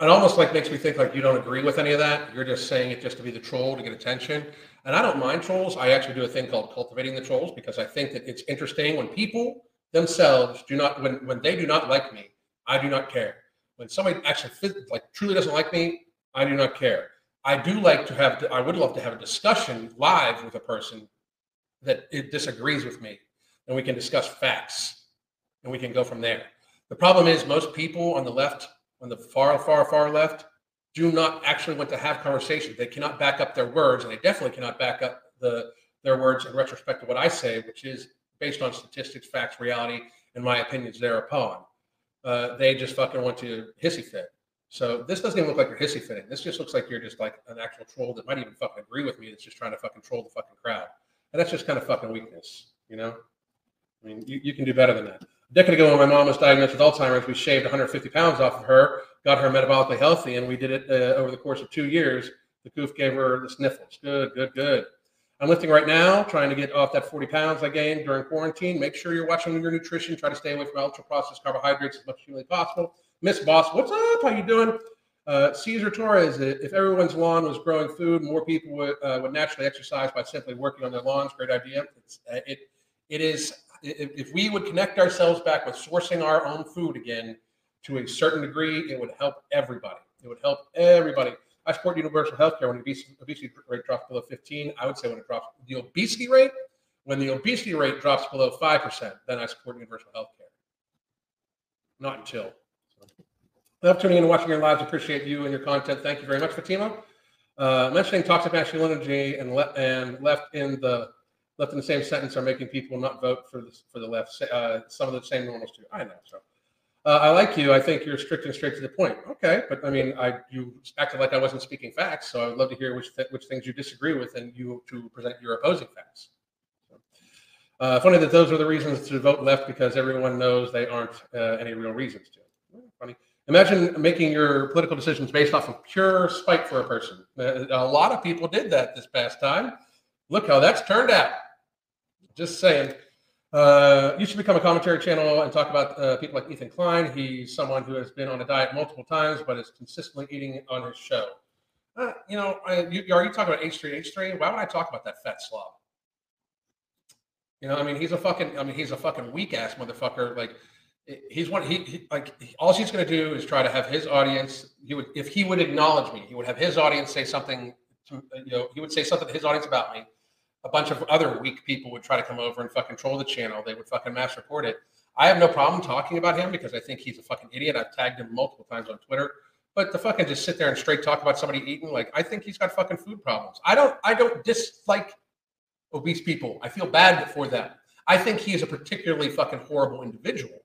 it almost like makes me think like you don't agree with any of that. You're just saying it just to be the troll to get attention. And I don't mind trolls. I actually do a thing called cultivating the trolls because I think that it's interesting when people themselves do not when when they do not like me, I do not care. When somebody actually like truly doesn't like me, I do not care. I do like to have I would love to have a discussion live with a person that it disagrees with me and we can discuss facts and we can go from there. The problem is most people on the left on the far, far, far left do not actually want to have conversations. They cannot back up their words, and they definitely cannot back up the their words in retrospect to what I say, which is based on statistics, facts, reality, and my opinions thereupon. Uh, they just fucking want to hissy fit. So this doesn't even look like you're hissy fitting. This just looks like you're just like an actual troll that might even fucking agree with me. That's just trying to fucking troll the fucking crowd, and that's just kind of fucking weakness, you know. I mean, you, you can do better than that. A decade ago, when my mom was diagnosed with Alzheimer's, we shaved 150 pounds off of her, got her metabolically healthy, and we did it uh, over the course of two years. The goof gave her the sniffles. Good, good, good. I'm lifting right now, trying to get off that 40 pounds I gained during quarantine. Make sure you're watching your nutrition. Try to stay away from ultra processed carbohydrates as much as humanly possible. Miss Boss, what's up? How you doing? Uh, Caesar Torres, if everyone's lawn was growing food, more people would, uh, would naturally exercise by simply working on their lawns. Great idea. It's, uh, it, it is if we would connect ourselves back with sourcing our own food again to a certain degree, it would help everybody. It would help everybody. I support universal health care when the obesity, obesity rate drops below 15. I would say when it drops the obesity rate, when the obesity rate drops below 5%, then I support universal health care. Not until. Love tuning in and watching your lives. Appreciate you and your content. Thank you very much, Fatima. Uh, mentioning toxic masculinity and, le- and left in the left in the same sentence are making people not vote for the, for the left. Uh, some of the same normals too. I know. So uh, I like you. I think you're strict and straight to the point. Okay, but I mean, I you acted like I wasn't speaking facts, so I would love to hear which th- which things you disagree with, and you to present your opposing facts. Uh, funny that those are the reasons to vote left because everyone knows they aren't uh, any real reasons to. Funny. Imagine making your political decisions based off of pure spite for a person. Uh, a lot of people did that this past time. Look how that's turned out. Just saying. Uh, you should become a commentary channel and talk about uh, people like Ethan Klein. He's someone who has been on a diet multiple times, but is consistently eating on his show. Uh, you know, I, you, are you talking about H3, H3? Why would I talk about that fat slob? You know, I mean, he's a fucking, I mean, he's a fucking weak ass motherfucker. Like, he's one, he, he like, all he's going to do is try to have his audience. He would, if he would acknowledge me, he would have his audience say something, to, you know, he would say something to his audience about me. A bunch of other weak people would try to come over and fucking troll the channel. They would fucking mass report it. I have no problem talking about him because I think he's a fucking idiot. I've tagged him multiple times on Twitter. But to fucking just sit there and straight talk about somebody eating, like I think he's got fucking food problems. I don't I don't dislike obese people. I feel bad for them. I think he is a particularly fucking horrible individual.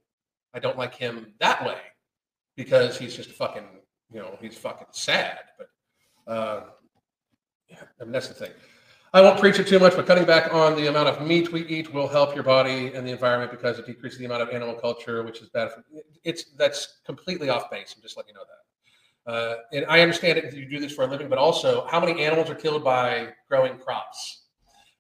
I don't like him that way because he's just fucking, you know, he's fucking sad. But uh, yeah, I mean, that's the thing. I won't preach it too much, but cutting back on the amount of meat we eat will help your body and the environment because it decreases the amount of animal culture, which is bad for it's that's completely off base. I'm just letting you know that. Uh, and I understand it that you do this for a living, but also how many animals are killed by growing crops?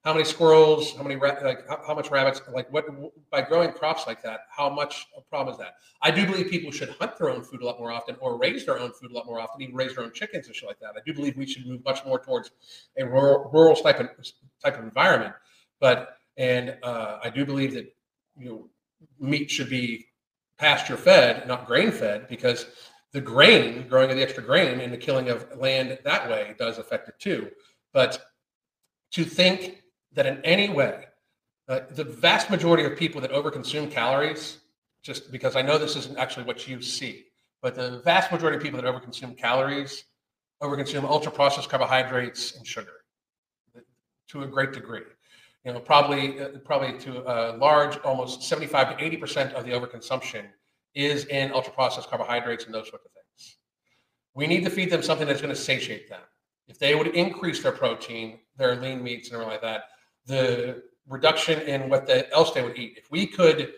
How many squirrels? How many like how, how, much rabbits? Like what by growing crops like that? How much a problem is that? I do believe people should hunt their own food a lot more often, or raise their own food a lot more often, even raise their own chickens and shit like that. I do believe we should move much more towards a rural, rural type of type of environment. But and uh, I do believe that you know meat should be pasture fed, not grain fed, because the grain, growing of the extra grain and the killing of land that way does affect it too. But to think that in any way, uh, the vast majority of people that overconsume calories, just because I know this isn't actually what you see, but the vast majority of people that overconsume calories overconsume ultra processed carbohydrates and sugar to a great degree. You know, probably uh, probably to a large, almost 75 to 80 percent of the overconsumption is in ultra processed carbohydrates and those sorts of things. We need to feed them something that's going to satiate them. If they would increase their protein, their lean meats and everything like that, the reduction in what the, else they would eat. If we could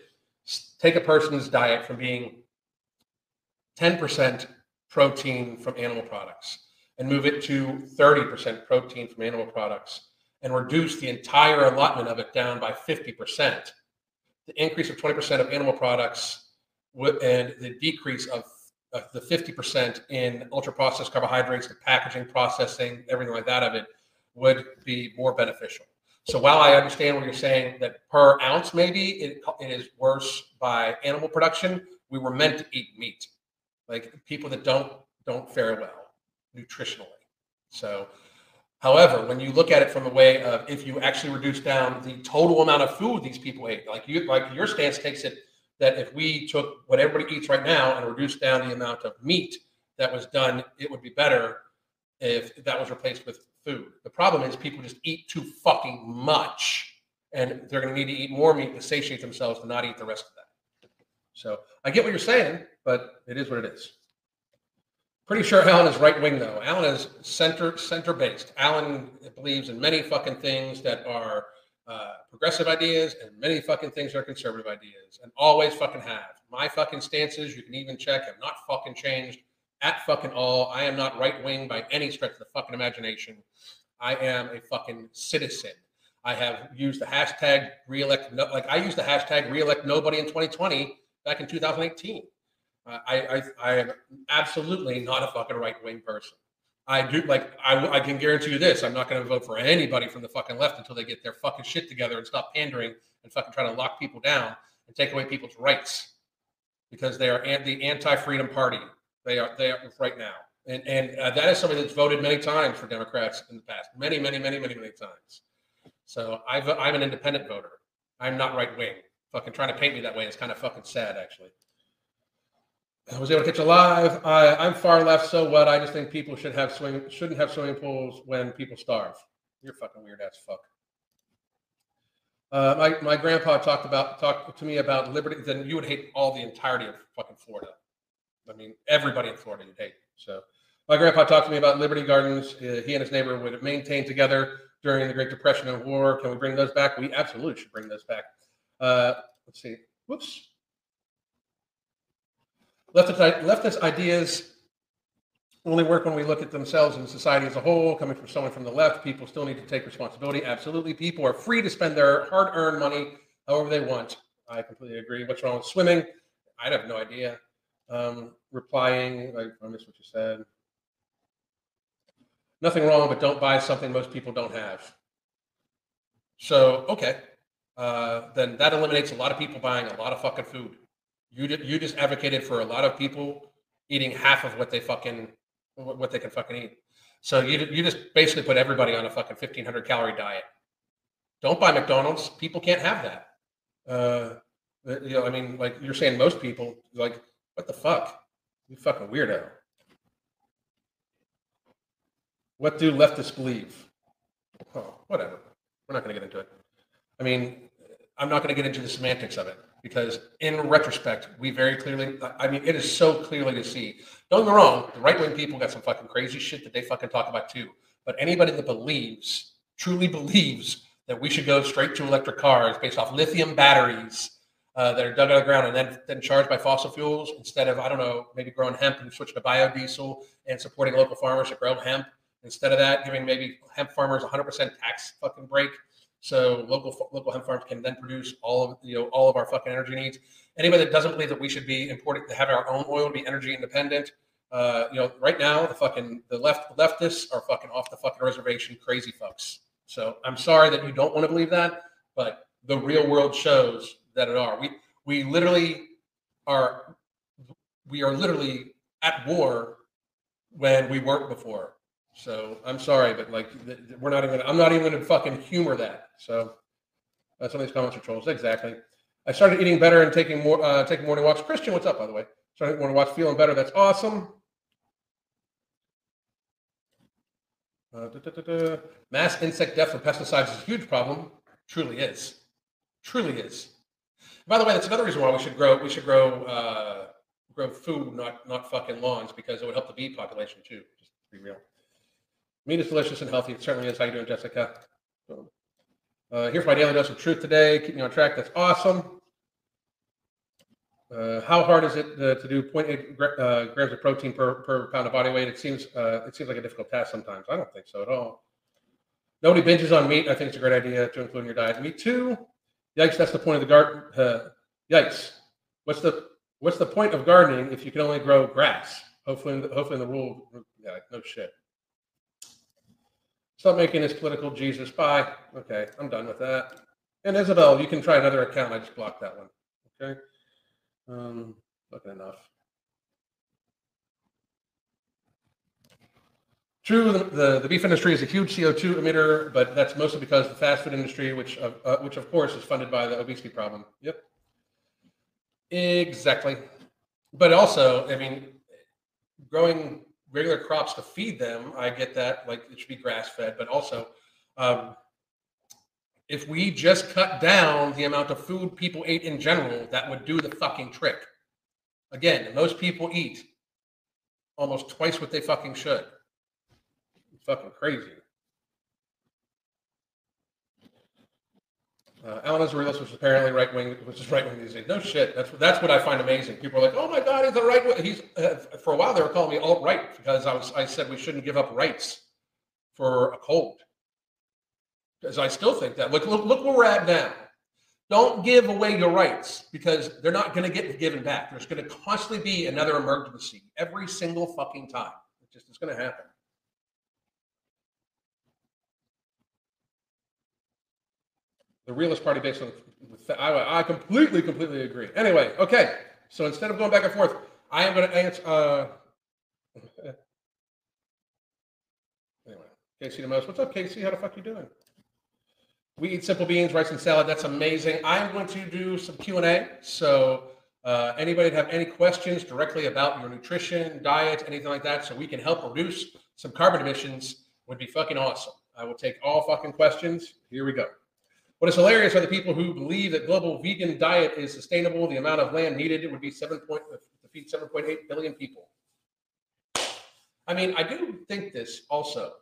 take a person's diet from being 10% protein from animal products and move it to 30% protein from animal products and reduce the entire allotment of it down by 50%, the increase of 20% of animal products and the decrease of the 50% in ultra processed carbohydrates, the packaging, processing, everything like that of it would be more beneficial. So while I understand what you're saying that per ounce maybe it, it is worse by animal production, we were meant to eat meat. Like people that don't don't fare well nutritionally. So however, when you look at it from the way of if you actually reduce down the total amount of food these people ate, like you like your stance takes it that if we took what everybody eats right now and reduced down the amount of meat that was done, it would be better if that was replaced with food. The problem is people just eat too fucking much and they're going to need to eat more meat to satiate themselves to not eat the rest of that. So I get what you're saying, but it is what it is. Pretty sure Alan is right wing though. Alan is center center based. Alan believes in many fucking things that are uh, progressive ideas and many fucking things are conservative ideas and always fucking have. My fucking stances, you can even check, have not fucking changed at fucking all. I am not right wing by any stretch of the fucking imagination. I am a fucking citizen. I have used the hashtag reelect, no, like I used the hashtag reelect nobody in 2020 back in 2018. Uh, I, I, I am absolutely not a fucking right wing person. I do like I, I can guarantee you this: I'm not going to vote for anybody from the fucking left until they get their fucking shit together and stop pandering and fucking trying to lock people down and take away people's rights because they are the anti-freedom party. They are they are right now, and and uh, that is something that's voted many times for Democrats in the past, many many many many many times. So i I'm an independent voter. I'm not right wing. Fucking trying to paint me that way is kind of fucking sad, actually. I was able to catch a live. I, am far left, so what? I just think people should have swing shouldn't have swimming pools when people starve. You're fucking weird ass fuck. Uh, my my grandpa talked about talked to me about liberty. Then you would hate all the entirety of fucking Florida. I mean, everybody in Florida you'd hate. So my grandpa talked to me about Liberty Gardens. Uh, he and his neighbor would maintain together during the Great Depression and War. Can we bring those back? We absolutely should bring those back. Uh, let's see. Whoops. Leftist, leftist ideas only work when we look at themselves and society as a whole. Coming from someone from the left, people still need to take responsibility. Absolutely. People are free to spend their hard earned money however they want. I completely agree. What's wrong with swimming? I'd have no idea. Um, replying, I, I missed what you said. nothing wrong, but don't buy something most people don't have. So, okay, uh, then that eliminates a lot of people buying a lot of fucking food. You you just advocated for a lot of people eating half of what they fucking what they can fucking eat. So you you just basically put everybody on a fucking fifteen hundred calorie diet. Don't buy McDonald's. People can't have that. Uh, you know, I mean, like you're saying, most people like what the fuck? You fucking weirdo. What do leftists believe? Oh, whatever. We're not going to get into it. I mean, I'm not going to get into the semantics of it because, in retrospect, we very clearly, I mean, it is so clearly to see. Don't get me wrong, the right wing people got some fucking crazy shit that they fucking talk about too. But anybody that believes, truly believes, that we should go straight to electric cars based off lithium batteries uh, that are dug out of the ground and then, then charged by fossil fuels instead of, I don't know, maybe growing hemp and switching to biodiesel and supporting local farmers to grow hemp. Instead of that, giving maybe hemp farmers 100% tax fucking break so local local hemp farms can then produce all of you know all of our fucking energy needs. Anybody that doesn't believe that we should be importing to have our own oil to be energy independent, uh, you know, right now the fucking the left leftists are fucking off the fucking reservation, crazy fucks. So I'm sorry that you don't want to believe that, but the real world shows that it are. We we literally are we are literally at war when we weren't before. So I'm sorry, but like we're not even. I'm not even to fucking humor that. So uh, some of these comments are trolls. Exactly. I started eating better and taking more uh, taking morning walks. Christian, what's up? By the way, started morning walks, feeling better. That's awesome. Uh, da, da, da, Mass insect death from pesticides is a huge problem. Truly is. Truly is. By the way, that's another reason why we should grow. We should grow uh, grow food, not not fucking lawns, because it would help the bee population too. Just to be real. Meat is delicious and healthy. It certainly is. How you doing, Jessica? Uh, here's my daily dose of truth today. Keep me on track. That's awesome. Uh, how hard is it uh, to do 0.8 uh, grams of protein per, per pound of body weight? It seems uh, it seems like a difficult task sometimes. I don't think so at all. Nobody binges on meat. I think it's a great idea to include in your diet. Me too. Yikes! That's the point of the garden. Uh, yikes! What's the what's the point of gardening if you can only grow grass? Hopefully, hopefully the rule. Yeah, no shit. Stop making this political Jesus. Bye. Okay, I'm done with that. And Isabel, you can try another account. I just blocked that one. Okay. Um, looking enough. True, the, the, the, beef industry is a huge CO2 emitter, but that's mostly because the fast food industry, which uh, uh, which of course is funded by the obesity problem. Yep. Exactly. But also, I mean, growing regular crops to feed them, I get that. Like it should be grass fed, but also, um, if we just cut down the amount of food people ate in general, that would do the fucking trick. Again, most people eat almost twice what they fucking should. Fucking crazy. Uh, Alan is which is apparently right wing, which is right wing these days. No shit. That's that's what I find amazing. People are like, "Oh my god, he's a right wing." He's uh, for a while they were calling me alt right because I was I said we shouldn't give up rights for a cold. Because I still think that. Look, look, look where we're at now. Don't give away your rights because they're not going to get given back. There's going to constantly be another emergency every single fucking time. It just is going to happen. The realist party based on I, I completely, completely agree. Anyway, okay. So instead of going back and forth, I am going to answer. Uh, anyway, Casey the most. What's up, Casey? How the fuck you doing? We eat simple beans, rice, and salad. That's amazing. I'm going to do some Q and A. So uh, anybody have any questions directly about your nutrition, diet, anything like that, so we can help reduce some carbon emissions, would be fucking awesome. I will take all fucking questions. Here we go. What is hilarious are the people who believe that global vegan diet is sustainable. The amount of land needed would be seven point uh, to feed 7.8 billion people. I mean, I do think this also.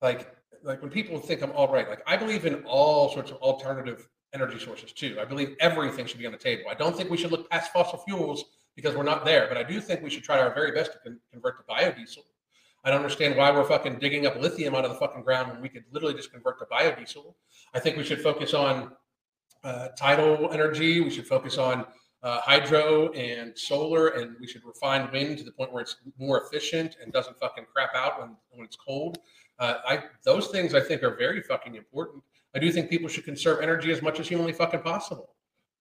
Like, like when people think I'm all right, like I believe in all sorts of alternative energy sources too. I believe everything should be on the table. I don't think we should look past fossil fuels because we're not there, but I do think we should try our very best to con- convert to biodiesel. I don't understand why we're fucking digging up lithium out of the fucking ground when we could literally just convert to biodiesel. I think we should focus on uh, tidal energy. We should focus on uh, hydro and solar, and we should refine wind to the point where it's more efficient and doesn't fucking crap out when, when it's cold. Uh, I those things I think are very fucking important. I do think people should conserve energy as much as humanly fucking possible.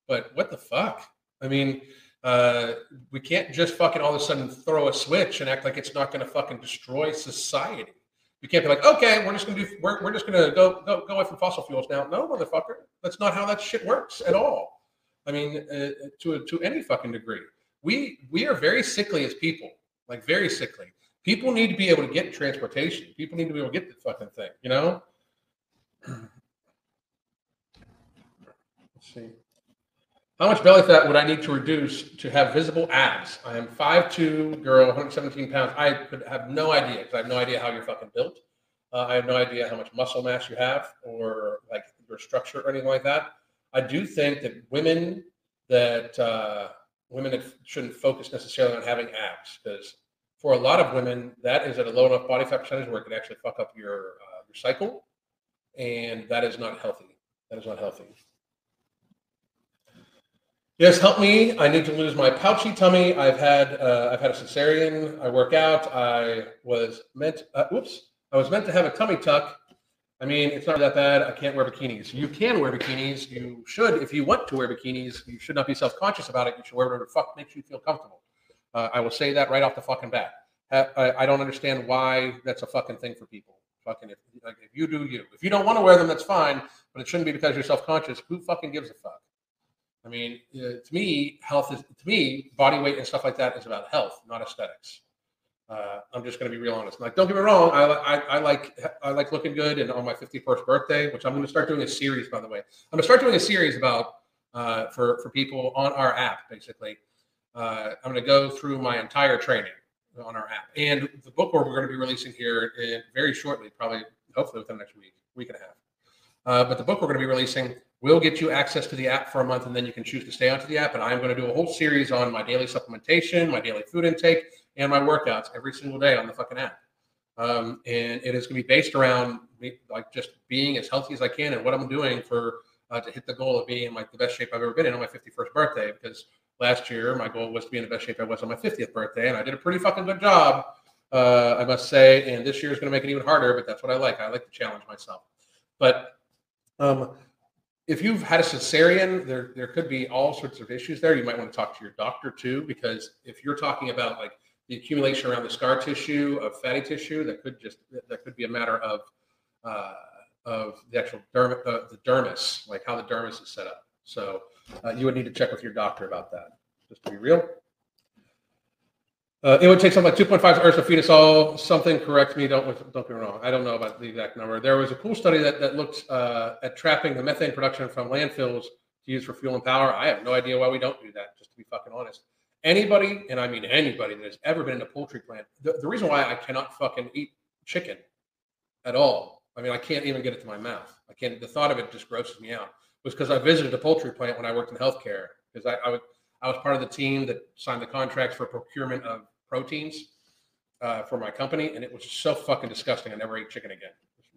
But what the fuck? I mean, uh, we can't just fucking all of a sudden throw a switch and act like it's not going to fucking destroy society. We can't be like, okay, we're just going to do, we're, we're just going to go, go go away from fossil fuels now. No, motherfucker, that's not how that shit works at all. I mean, uh, to a, to any fucking degree, we we are very sickly as people, like very sickly. People need to be able to get transportation. People need to be able to get the fucking thing, you know. Let's see. How much belly fat would I need to reduce to have visible abs? I am 5'2", girl, 117 pounds. I could have no idea because I have no idea how you're fucking built. Uh, I have no idea how much muscle mass you have or like your structure or anything like that. I do think that women that uh, women shouldn't focus necessarily on having abs because for a lot of women that is at a low enough body fat percentage where it can actually fuck up your uh, your cycle, and that is not healthy. That is not healthy. Yes, help me. I need to lose my pouchy tummy. I've had uh, I've had a cesarean. I work out. I was meant. Uh, whoops. I was meant to have a tummy tuck. I mean, it's not that bad. I can't wear bikinis. You can wear bikinis. You should, if you want to wear bikinis. You should not be self-conscious about it. You should wear whatever the fuck makes you feel comfortable. Uh, I will say that right off the fucking bat. I, I don't understand why that's a fucking thing for people. Fucking if, like, if you do you. If you don't want to wear them, that's fine. But it shouldn't be because you're self-conscious. Who fucking gives a fuck? I mean, uh, to me, health is to me, body weight and stuff like that is about health, not aesthetics. Uh, I'm just going to be real honest. Like, don't get me wrong, I, I, I, like I like looking good, and on my 51st birthday, which I'm going to start doing a series, by the way, I'm going to start doing a series about uh, for for people on our app. Basically, uh, I'm going to go through my entire training on our app, and the book we're going to be releasing here in, very shortly, probably hopefully within the next week, week and a half. Uh, but the book we're going to be releasing will get you access to the app for a month, and then you can choose to stay onto the app. And I'm going to do a whole series on my daily supplementation, my daily food intake, and my workouts every single day on the fucking app. Um, and it is going to be based around me, like just being as healthy as I can and what I'm doing for uh, to hit the goal of being in like the best shape I've ever been in on my 51st birthday. Because last year my goal was to be in the best shape I was on my 50th birthday, and I did a pretty fucking good job, uh, I must say. And this year is going to make it even harder, but that's what I like. I like to challenge myself. But um, if you've had a cesarean, there there could be all sorts of issues there. You might want to talk to your doctor too, because if you're talking about like the accumulation around the scar tissue of fatty tissue, that could just that could be a matter of uh, of the actual derm, uh, the dermis, like how the dermis is set up. So uh, you would need to check with your doctor about that, just to be real. Uh, it would take something like 2.5 Earths to feed us all. Something correct me. Don't don't get me wrong. I don't know about the exact number. There was a cool study that that looked uh, at trapping the methane production from landfills to use for fuel and power. I have no idea why we don't do that. Just to be fucking honest. Anybody, and I mean anybody that has ever been in a poultry plant, the, the reason why I cannot fucking eat chicken at all. I mean, I can't even get it to my mouth. I can't. The thought of it just grosses me out. Was because I visited a poultry plant when I worked in healthcare because I, I would I was part of the team that signed the contracts for procurement of proteins uh, for my company, and it was so fucking disgusting. I never ate chicken again.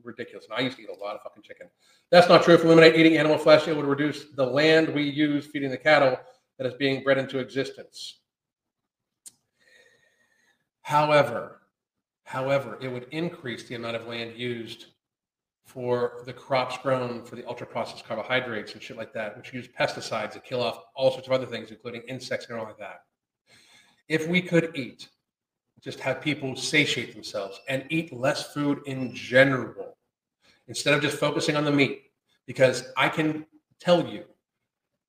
Ridiculous. And I used to eat a lot of fucking chicken. That's not true. If we eliminate eating animal flesh, it would reduce the land we use feeding the cattle that is being bred into existence. However, however, it would increase the amount of land used for the crops grown for the ultra processed carbohydrates and shit like that, which use pesticides to kill off all sorts of other things, including insects and all like that. If we could eat, just have people satiate themselves and eat less food in general, instead of just focusing on the meat, because I can tell you,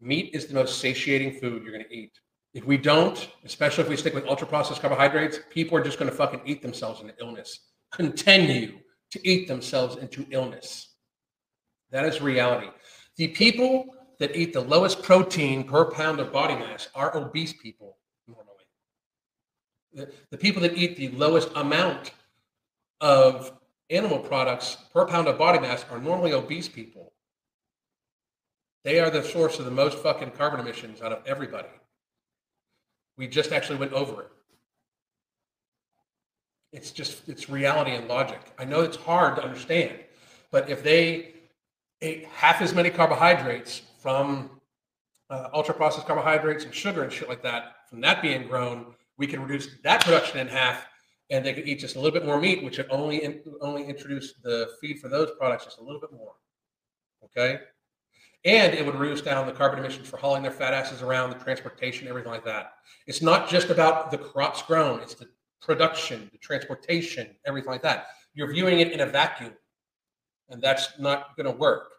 meat is the most satiating food you're going to eat. If we don't, especially if we stick with ultra processed carbohydrates, people are just going to fucking eat themselves into illness. Continue to eat themselves into illness. That is reality. The people that eat the lowest protein per pound of body mass are obese people normally. The, the people that eat the lowest amount of animal products per pound of body mass are normally obese people. They are the source of the most fucking carbon emissions out of everybody. We just actually went over it. It's just it's reality and logic. I know it's hard to understand, but if they ate half as many carbohydrates from uh, ultra processed carbohydrates and sugar and shit like that, from that being grown, we can reduce that production in half and they could eat just a little bit more meat, which would only in, only introduce the feed for those products just a little bit more. Okay, and it would reduce down the carbon emissions for hauling their fat asses around, the transportation, everything like that. It's not just about the crops grown; it's the production, the transportation, everything like that. You're viewing it in a vacuum, and that's not going to work.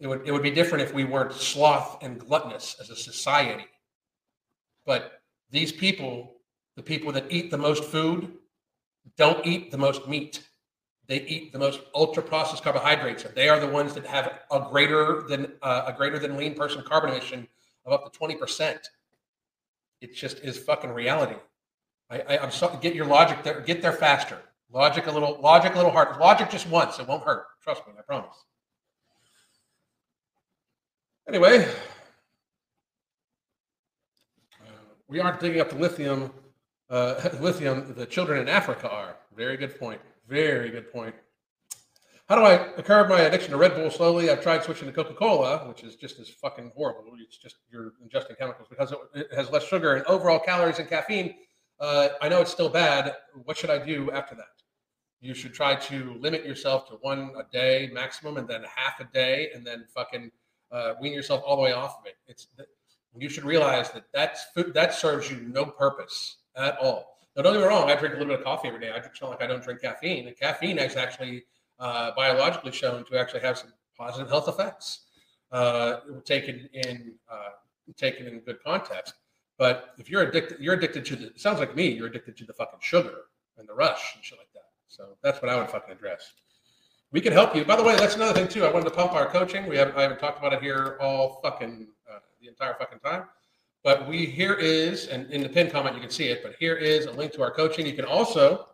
It would it would be different if we weren't sloth and gluttonous as a society. But these people, the people that eat the most food, don't eat the most meat. They eat the most ultra processed carbohydrates. And they are the ones that have a greater than uh, a greater than lean person carbon emission of up to twenty percent. It just is fucking reality. I, I, am sorry. Get your logic there. Get there faster. Logic a little. Logic a little hard. Logic just once. It won't hurt. Trust me. I promise. Anyway, uh, we aren't digging up the lithium uh, lithium the children in Africa are. Very good point. Very good point. How do I curb my addiction to Red Bull slowly? I've tried switching to Coca Cola, which is just as fucking horrible. It's just you're ingesting chemicals because it, has less sugar and overall calories and caffeine. Uh, I know it's still bad. What should I do after that? You should try to limit yourself to one a day maximum, and then half a day, and then fucking uh, wean yourself all the way off of it. It's you should realize that that's food that serves you no purpose at all. Now, don't get me wrong, I drink a little bit of coffee every day. I drink like I don't drink caffeine. And caffeine is actually uh, biologically shown to actually have some positive health effects, uh, taken in uh, taken in good context. But if you're addicted, you're addicted to the. sounds like me. You're addicted to the fucking sugar and the rush and shit like that. So that's what I would fucking address. We can help you. By the way, that's another thing too. I wanted to pump our coaching. We haven't I haven't talked about it here all fucking uh, the entire fucking time. But we here is, and in the pin comment you can see it, but here is a link to our coaching. You can also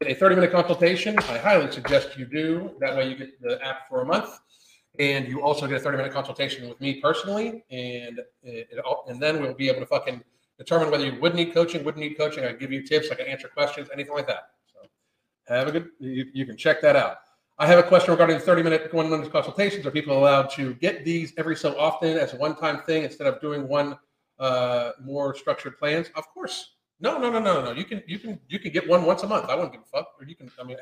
get a 30 minute consultation. I highly suggest you do. That way you get the app for a month. And you also get a 30 minute consultation with me personally. And it, it, and then we'll be able to fucking determine whether you would need coaching, wouldn't need coaching. I give you tips, I can answer questions, anything like that. So have a good, you, you can check that out. I have a question regarding the 30 minute one minute consultations. Are people allowed to get these every so often as a one time thing instead of doing one uh, more structured plans? Of course. No, no, no, no, no. You can you can you can get one once a month. I wouldn't give a fuck. Or you can. I mean,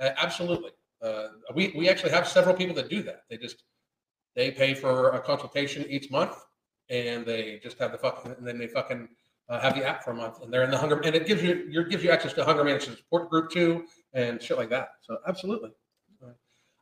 uh, absolutely. Uh, we we actually have several people that do that. They just they pay for a consultation each month, and they just have the fucking and then they fucking uh, have the app for a month, and they're in the hunger and it gives you your gives you access to hunger management support group too and shit like that. So absolutely.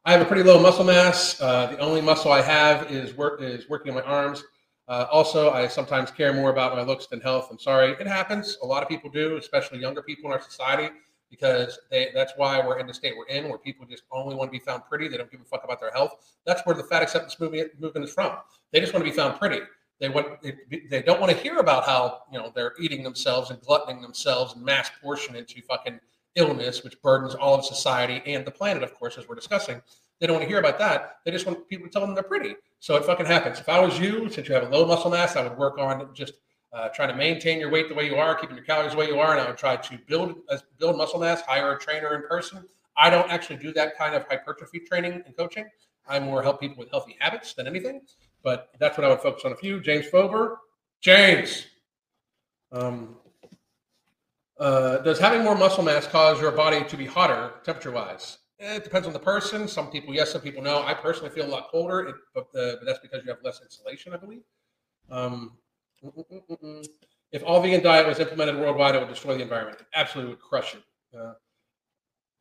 I have a pretty low muscle mass. Uh, the only muscle I have is work is working on my arms. Uh, also, I sometimes care more about my looks than health. I'm sorry, it happens. A lot of people do, especially younger people in our society, because they, that's why we're in the state we're in, where people just only want to be found pretty. They don't give a fuck about their health. That's where the fat acceptance movement, movement is from. They just want to be found pretty. They want they, they don't want to hear about how you know they're eating themselves and gluttoning themselves and mass portion into fucking illness, which burdens all of society and the planet, of course, as we're discussing. They don't want to hear about that. They just want people to tell them they're pretty. So it fucking happens. If I was you, since you have a low muscle mass, I would work on just uh, trying to maintain your weight the way you are, keeping your calories the way you are, and I would try to build uh, build muscle mass, hire a trainer in person. I don't actually do that kind of hypertrophy training and coaching. I more help people with healthy habits than anything. But that's what I would focus on. A few James Fober, James. Um, uh, does having more muscle mass cause your body to be hotter temperature wise? It depends on the person. Some people, yes, some people no. I personally feel a lot colder, but, uh, but that's because you have less insulation, I believe. Um, mm, mm, mm, if all vegan diet was implemented worldwide, it would destroy the environment. Absolutely would crush it. Uh,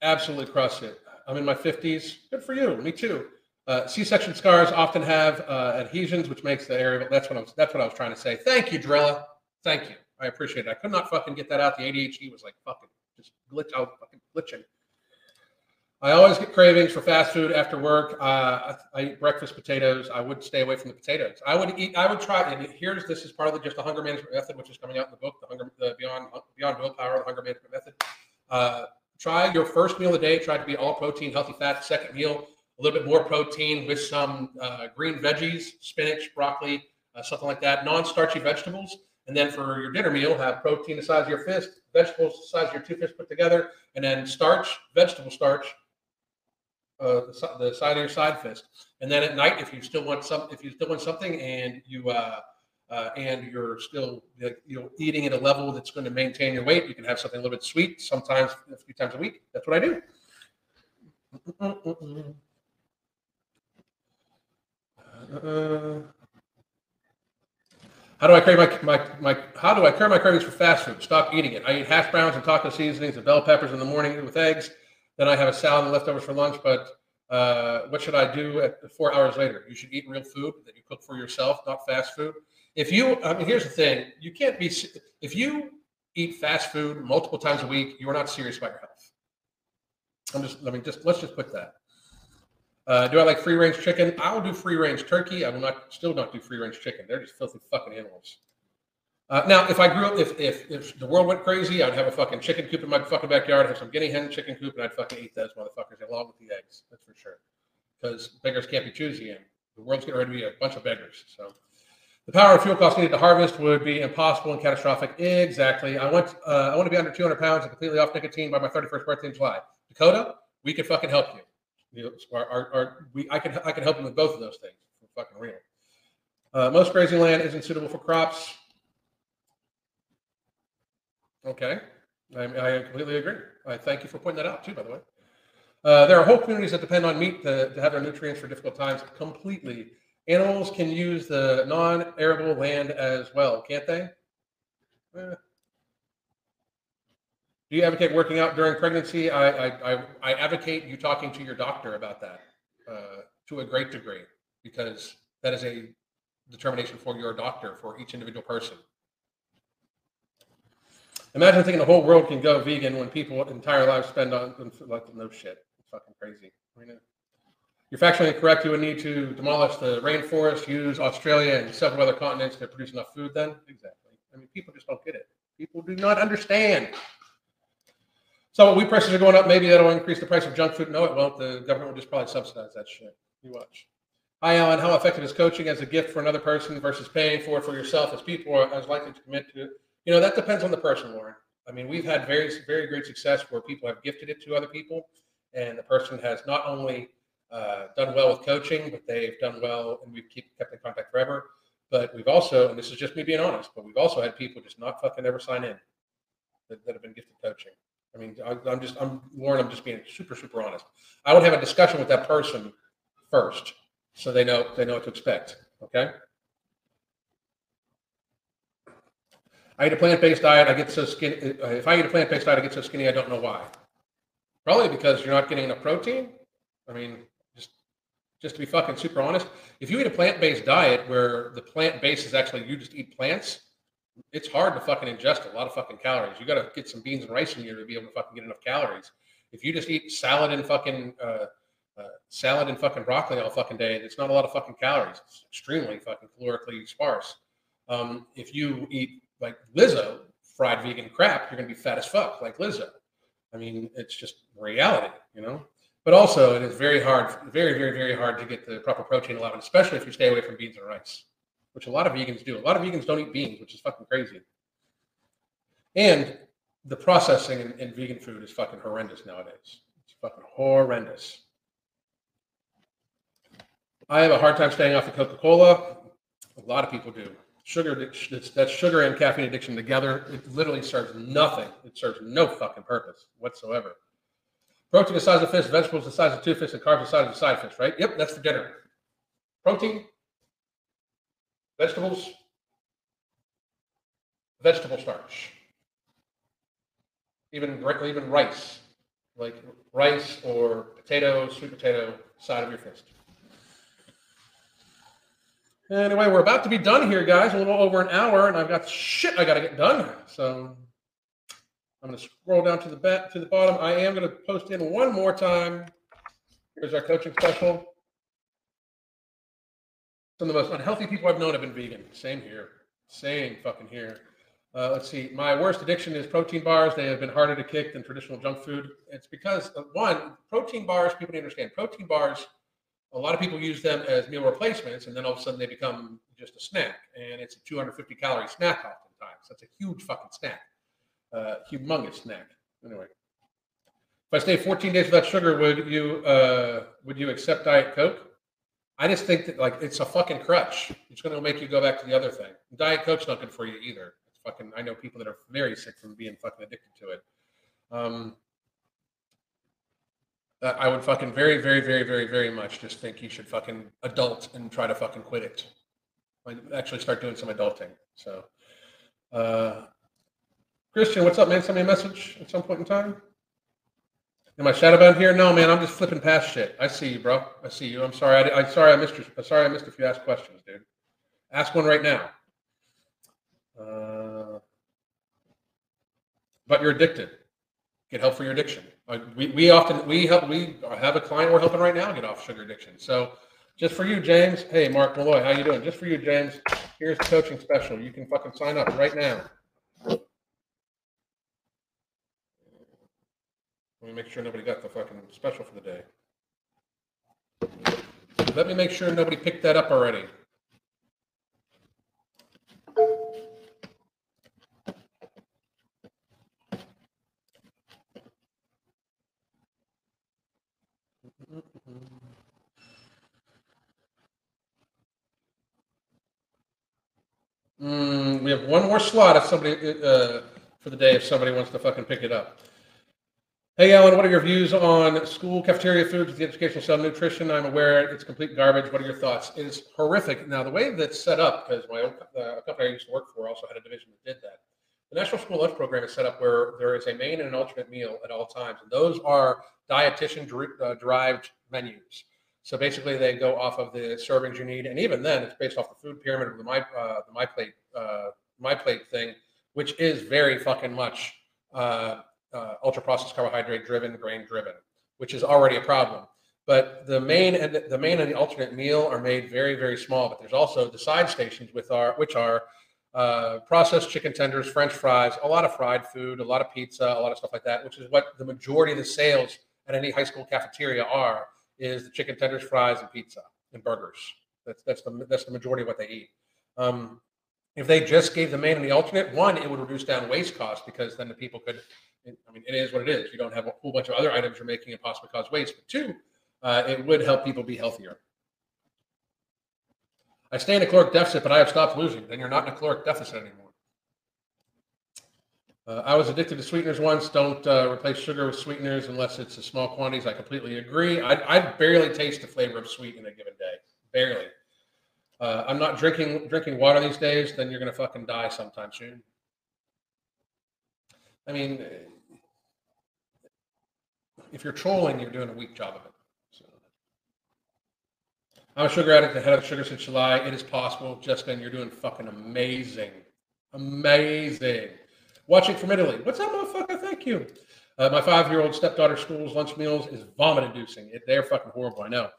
absolutely crush it. I'm in my 50s. Good for you. Me too. Uh, C-section scars often have uh, adhesions, which makes the area. That's what I was. That's what I was trying to say. Thank you, Drella. Thank you. I appreciate it. I could not fucking get that out. The ADHD was like fucking just glitch out, fucking glitching. I always get cravings for fast food after work. Uh, I, eat breakfast potatoes. I would stay away from the potatoes. I would eat. I would try. And here's this is part of the, just the hunger management method, which is coming out in the book, the hunger, the beyond beyond willpower, the hunger management method. Uh, try your first meal of the day. Try to be all protein, healthy fat. Second meal, a little bit more protein with some uh, green veggies, spinach, broccoli, uh, something like that. Non-starchy vegetables. And then for your dinner meal, have protein the size of your fist, vegetables the size of your two fists put together, and then starch, vegetable starch, uh, the, the, side of your side fist. And then at night, if you still want some, if you still want something, and you uh, uh, and you're still you know eating at a level that's going to maintain your weight, you can have something a little bit sweet, sometimes a few times a week. That's what I do. Uh, how do I carry my, my, my how do I carry my cravings for fast food? Stop eating it. I eat hash browns and taco seasonings and bell peppers in the morning with eggs. Then I have a salad and leftovers for lunch. But uh, what should I do at four hours later? You should eat real food that you cook for yourself, not fast food. If you, I mean, here's the thing: you can't be if you eat fast food multiple times a week, you are not serious about your health. I'm just, I mean, just let's just put that. Uh, do I like free range chicken? I'll do free range turkey. I will not still not do free range chicken. They're just filthy fucking animals. Uh, now, if I grew up, if, if if the world went crazy, I'd have a fucking chicken coop in my fucking backyard. I'd have some guinea hen chicken coop, and I'd fucking eat those motherfuckers along with the eggs. That's for sure. Because beggars can't be choosy, and the world's getting ready to be a bunch of beggars. So, the power of fuel costs needed to harvest would be impossible and catastrophic. Exactly. I want uh, I want to be under 200 pounds and completely off nicotine by my 31st birthday in July. Dakota, we can fucking help you. You know, our, our, our, we, I can I can help you with both of those things. For fucking real. Uh, most grazing land isn't suitable for crops. Okay, I, I completely agree. I thank you for pointing that out too. By the way, uh, there are whole communities that depend on meat to, to have their nutrients for difficult times. Completely, animals can use the non-arable land as well, can't they? Eh. Do you advocate working out during pregnancy? I, I, I, advocate you talking to your doctor about that uh, to a great degree because that is a determination for your doctor for each individual person. Imagine thinking the whole world can go vegan when people entire lives spend on like no shit. It's fucking crazy. I mean, you're factually incorrect. You would need to demolish the rainforest, use Australia and several other continents to produce enough food. Then exactly. I mean, people just don't get it. People do not understand. So wheat prices are going up. Maybe that'll increase the price of junk food. No, it won't. The government will just probably subsidize that shit. You watch. Hi, Alan. How effective is coaching as a gift for another person versus paying for it for yourself as people are as likely to commit to it? You know, that depends on the person, Lauren. I mean, we've had very, very great success where people have gifted it to other people, and the person has not only uh, done well with coaching, but they've done well, and we've keep, kept in contact forever. But we've also, and this is just me being honest, but we've also had people just not fucking ever sign in that, that have been gifted coaching. I mean, I, am just, I'm Lauren. I'm just being super, super honest. I would have a discussion with that person first, so they know they know what to expect. Okay. I eat a plant-based diet. I get so skinny. If I eat a plant-based diet, I get so skinny. I don't know why. Probably because you're not getting enough protein. I mean, just just to be fucking super honest, if you eat a plant-based diet where the plant base is actually you just eat plants, it's hard to fucking ingest a lot of fucking calories. You got to get some beans and rice in you to be able to fucking get enough calories. If you just eat salad and fucking uh, uh, salad and fucking broccoli all fucking day, it's not a lot of fucking calories. It's extremely fucking calorically sparse. Um, if you eat like Lizzo fried vegan crap, you're gonna be fat as fuck like Lizzo. I mean, it's just reality, you know. But also, it is very hard, very, very, very hard to get the proper protein allowance, especially if you stay away from beans and rice which a lot of vegans do. A lot of vegans don't eat beans, which is fucking crazy. And the processing in, in vegan food is fucking horrendous nowadays. It's fucking horrendous. I have a hard time staying off of Coca Cola. A lot of people do. Sugar addiction, that's sugar and caffeine addiction together. It literally serves nothing. It serves no fucking purpose whatsoever. Protein the size of fish, vegetables the size of two fish, and carbs the size of side fish, right? Yep, that's for dinner. Protein, vegetables, vegetable starch, even even rice, like rice or potato, sweet potato, side of your fist. Anyway, we're about to be done here, guys. A little over an hour, and I've got shit I got to get done. So I'm going to scroll down to the to the bottom. I am going to post in one more time. Here's our coaching special. Some of the most unhealthy people I've known have been vegan. Same here. Same fucking here. Uh, let's see. My worst addiction is protein bars. They have been harder to kick than traditional junk food. It's because uh, one, protein bars. People need to understand protein bars. A lot of people use them as meal replacements, and then all of a sudden they become just a snack, and it's a 250 calorie snack oftentimes. That's a huge fucking snack, uh, humongous snack. Anyway, if I stay 14 days without sugar, would you uh, would you accept Diet Coke? I just think that like it's a fucking crutch. It's going to make you go back to the other thing. Diet Coke's not good for you either. It's fucking. I know people that are very sick from being fucking addicted to it. Um, uh, I would fucking very, very, very, very, very much just think you should fucking adult and try to fucking quit it. Actually start doing some adulting. So, uh, Christian, what's up, man? Send me a message at some point in time. Am I shadow bound here? No, man. I'm just flipping past shit. I see you, bro. I see you. I'm sorry. I, am sorry. I missed. Your, I'm sorry. I missed if you asked questions, dude. Ask one right now. Uh, but you're addicted. Get help for your addiction. Uh, we, we often we help. We have a client we're helping right now get off sugar addiction. So, just for you, James. Hey, Mark Malloy, how you doing? Just for you, James. Here's the coaching special. You can fucking sign up right now. Let me make sure nobody got the fucking special for the day. Let me make sure nobody picked that up already. Mm, we have one more slot if somebody uh, for the day if somebody wants to fucking pick it up. Hey, Alan, what are your views on school cafeteria foods with the educational sub nutrition? I'm aware it's complete garbage. What are your thoughts? It is horrific. Now, the way that's set up, because my uh, company I used to work for also had a division that did that. The National School Lunch Program is set up where there is a main and an alternate meal at all times, and those are dietitian uh, derived menus. So basically, they go off of the servings you need, and even then, it's based off the food pyramid of the my uh, the my plate uh, my plate thing, which is very fucking much uh, uh, ultra processed carbohydrate driven, grain driven, which is already a problem. But the main and the main and the alternate meal are made very very small. But there's also the side stations with our which are uh, processed chicken tenders, French fries, a lot of fried food, a lot of pizza, a lot of stuff like that, which is what the majority of the sales at any high school cafeteria are is the chicken tenders, fries, and pizza and burgers. That's that's the that's the majority of what they eat. Um, if they just gave the main and the alternate, one, it would reduce down waste costs because then the people could I mean, it is what it is. You don't have a whole bunch of other items you're making and possibly cause waste. But two, uh, it would help people be healthier. I stay in a caloric deficit, but I have stopped losing. Then you're not in a caloric deficit anymore. Uh, I was addicted to sweeteners once. Don't uh, replace sugar with sweeteners unless it's a small quantities. I completely agree. I, I barely taste the flavor of sweet in a given day. Barely. Uh, I'm not drinking drinking water these days. Then you're gonna fucking die sometime soon. I mean, if you're trolling, you're doing a weak job of it. So. I'm a sugar addict. I had a sugar since July. It is possible. And you're doing fucking amazing. Amazing. Watching from Italy. What's up, motherfucker? Thank you. Uh, my five-year-old stepdaughter's school's lunch meals is vomit-inducing. they're fucking horrible. I know.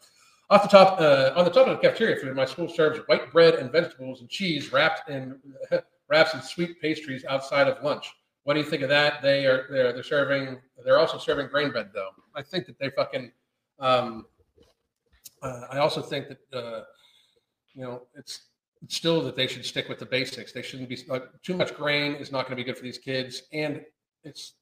Off the top, uh, on the top of the cafeteria food, my school serves white bread and vegetables and cheese wrapped in wraps and sweet pastries outside of lunch. What do you think of that? They are they're they're serving. They're also serving grain bread though. I think that they fucking. Um, uh, I also think that uh, you know it's still that they should stick with the basics. They shouldn't be like too much grain is not going to be good for these kids. And it's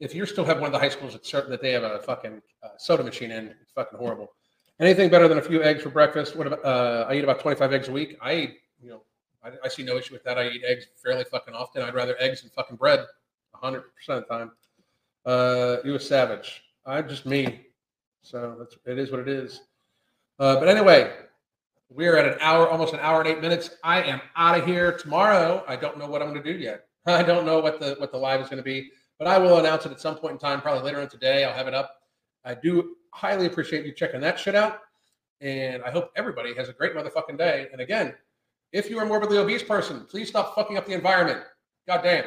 if you still have one of the high schools that certain that they have a fucking uh, soda machine in, it's fucking horrible. Anything better than a few eggs for breakfast? What about, uh, I eat about 25 eggs a week. I eat, you know, I, I, see no issue with that. I eat eggs fairly fucking often. I'd rather eggs than fucking bread 100% of the time. Uh, you a savage. I'm just me. So that's, it is what it is. Uh, but anyway, we're at an hour, almost an hour and eight minutes. I am out of here tomorrow. I don't know what I'm going to do yet. I don't know what the what the live is going to be, but I will announce it at some point in time, probably later on today. I'll have it up. I do highly appreciate you checking that shit out, and I hope everybody has a great motherfucking day. And again, if you are a morbidly obese person, please stop fucking up the environment. God damn.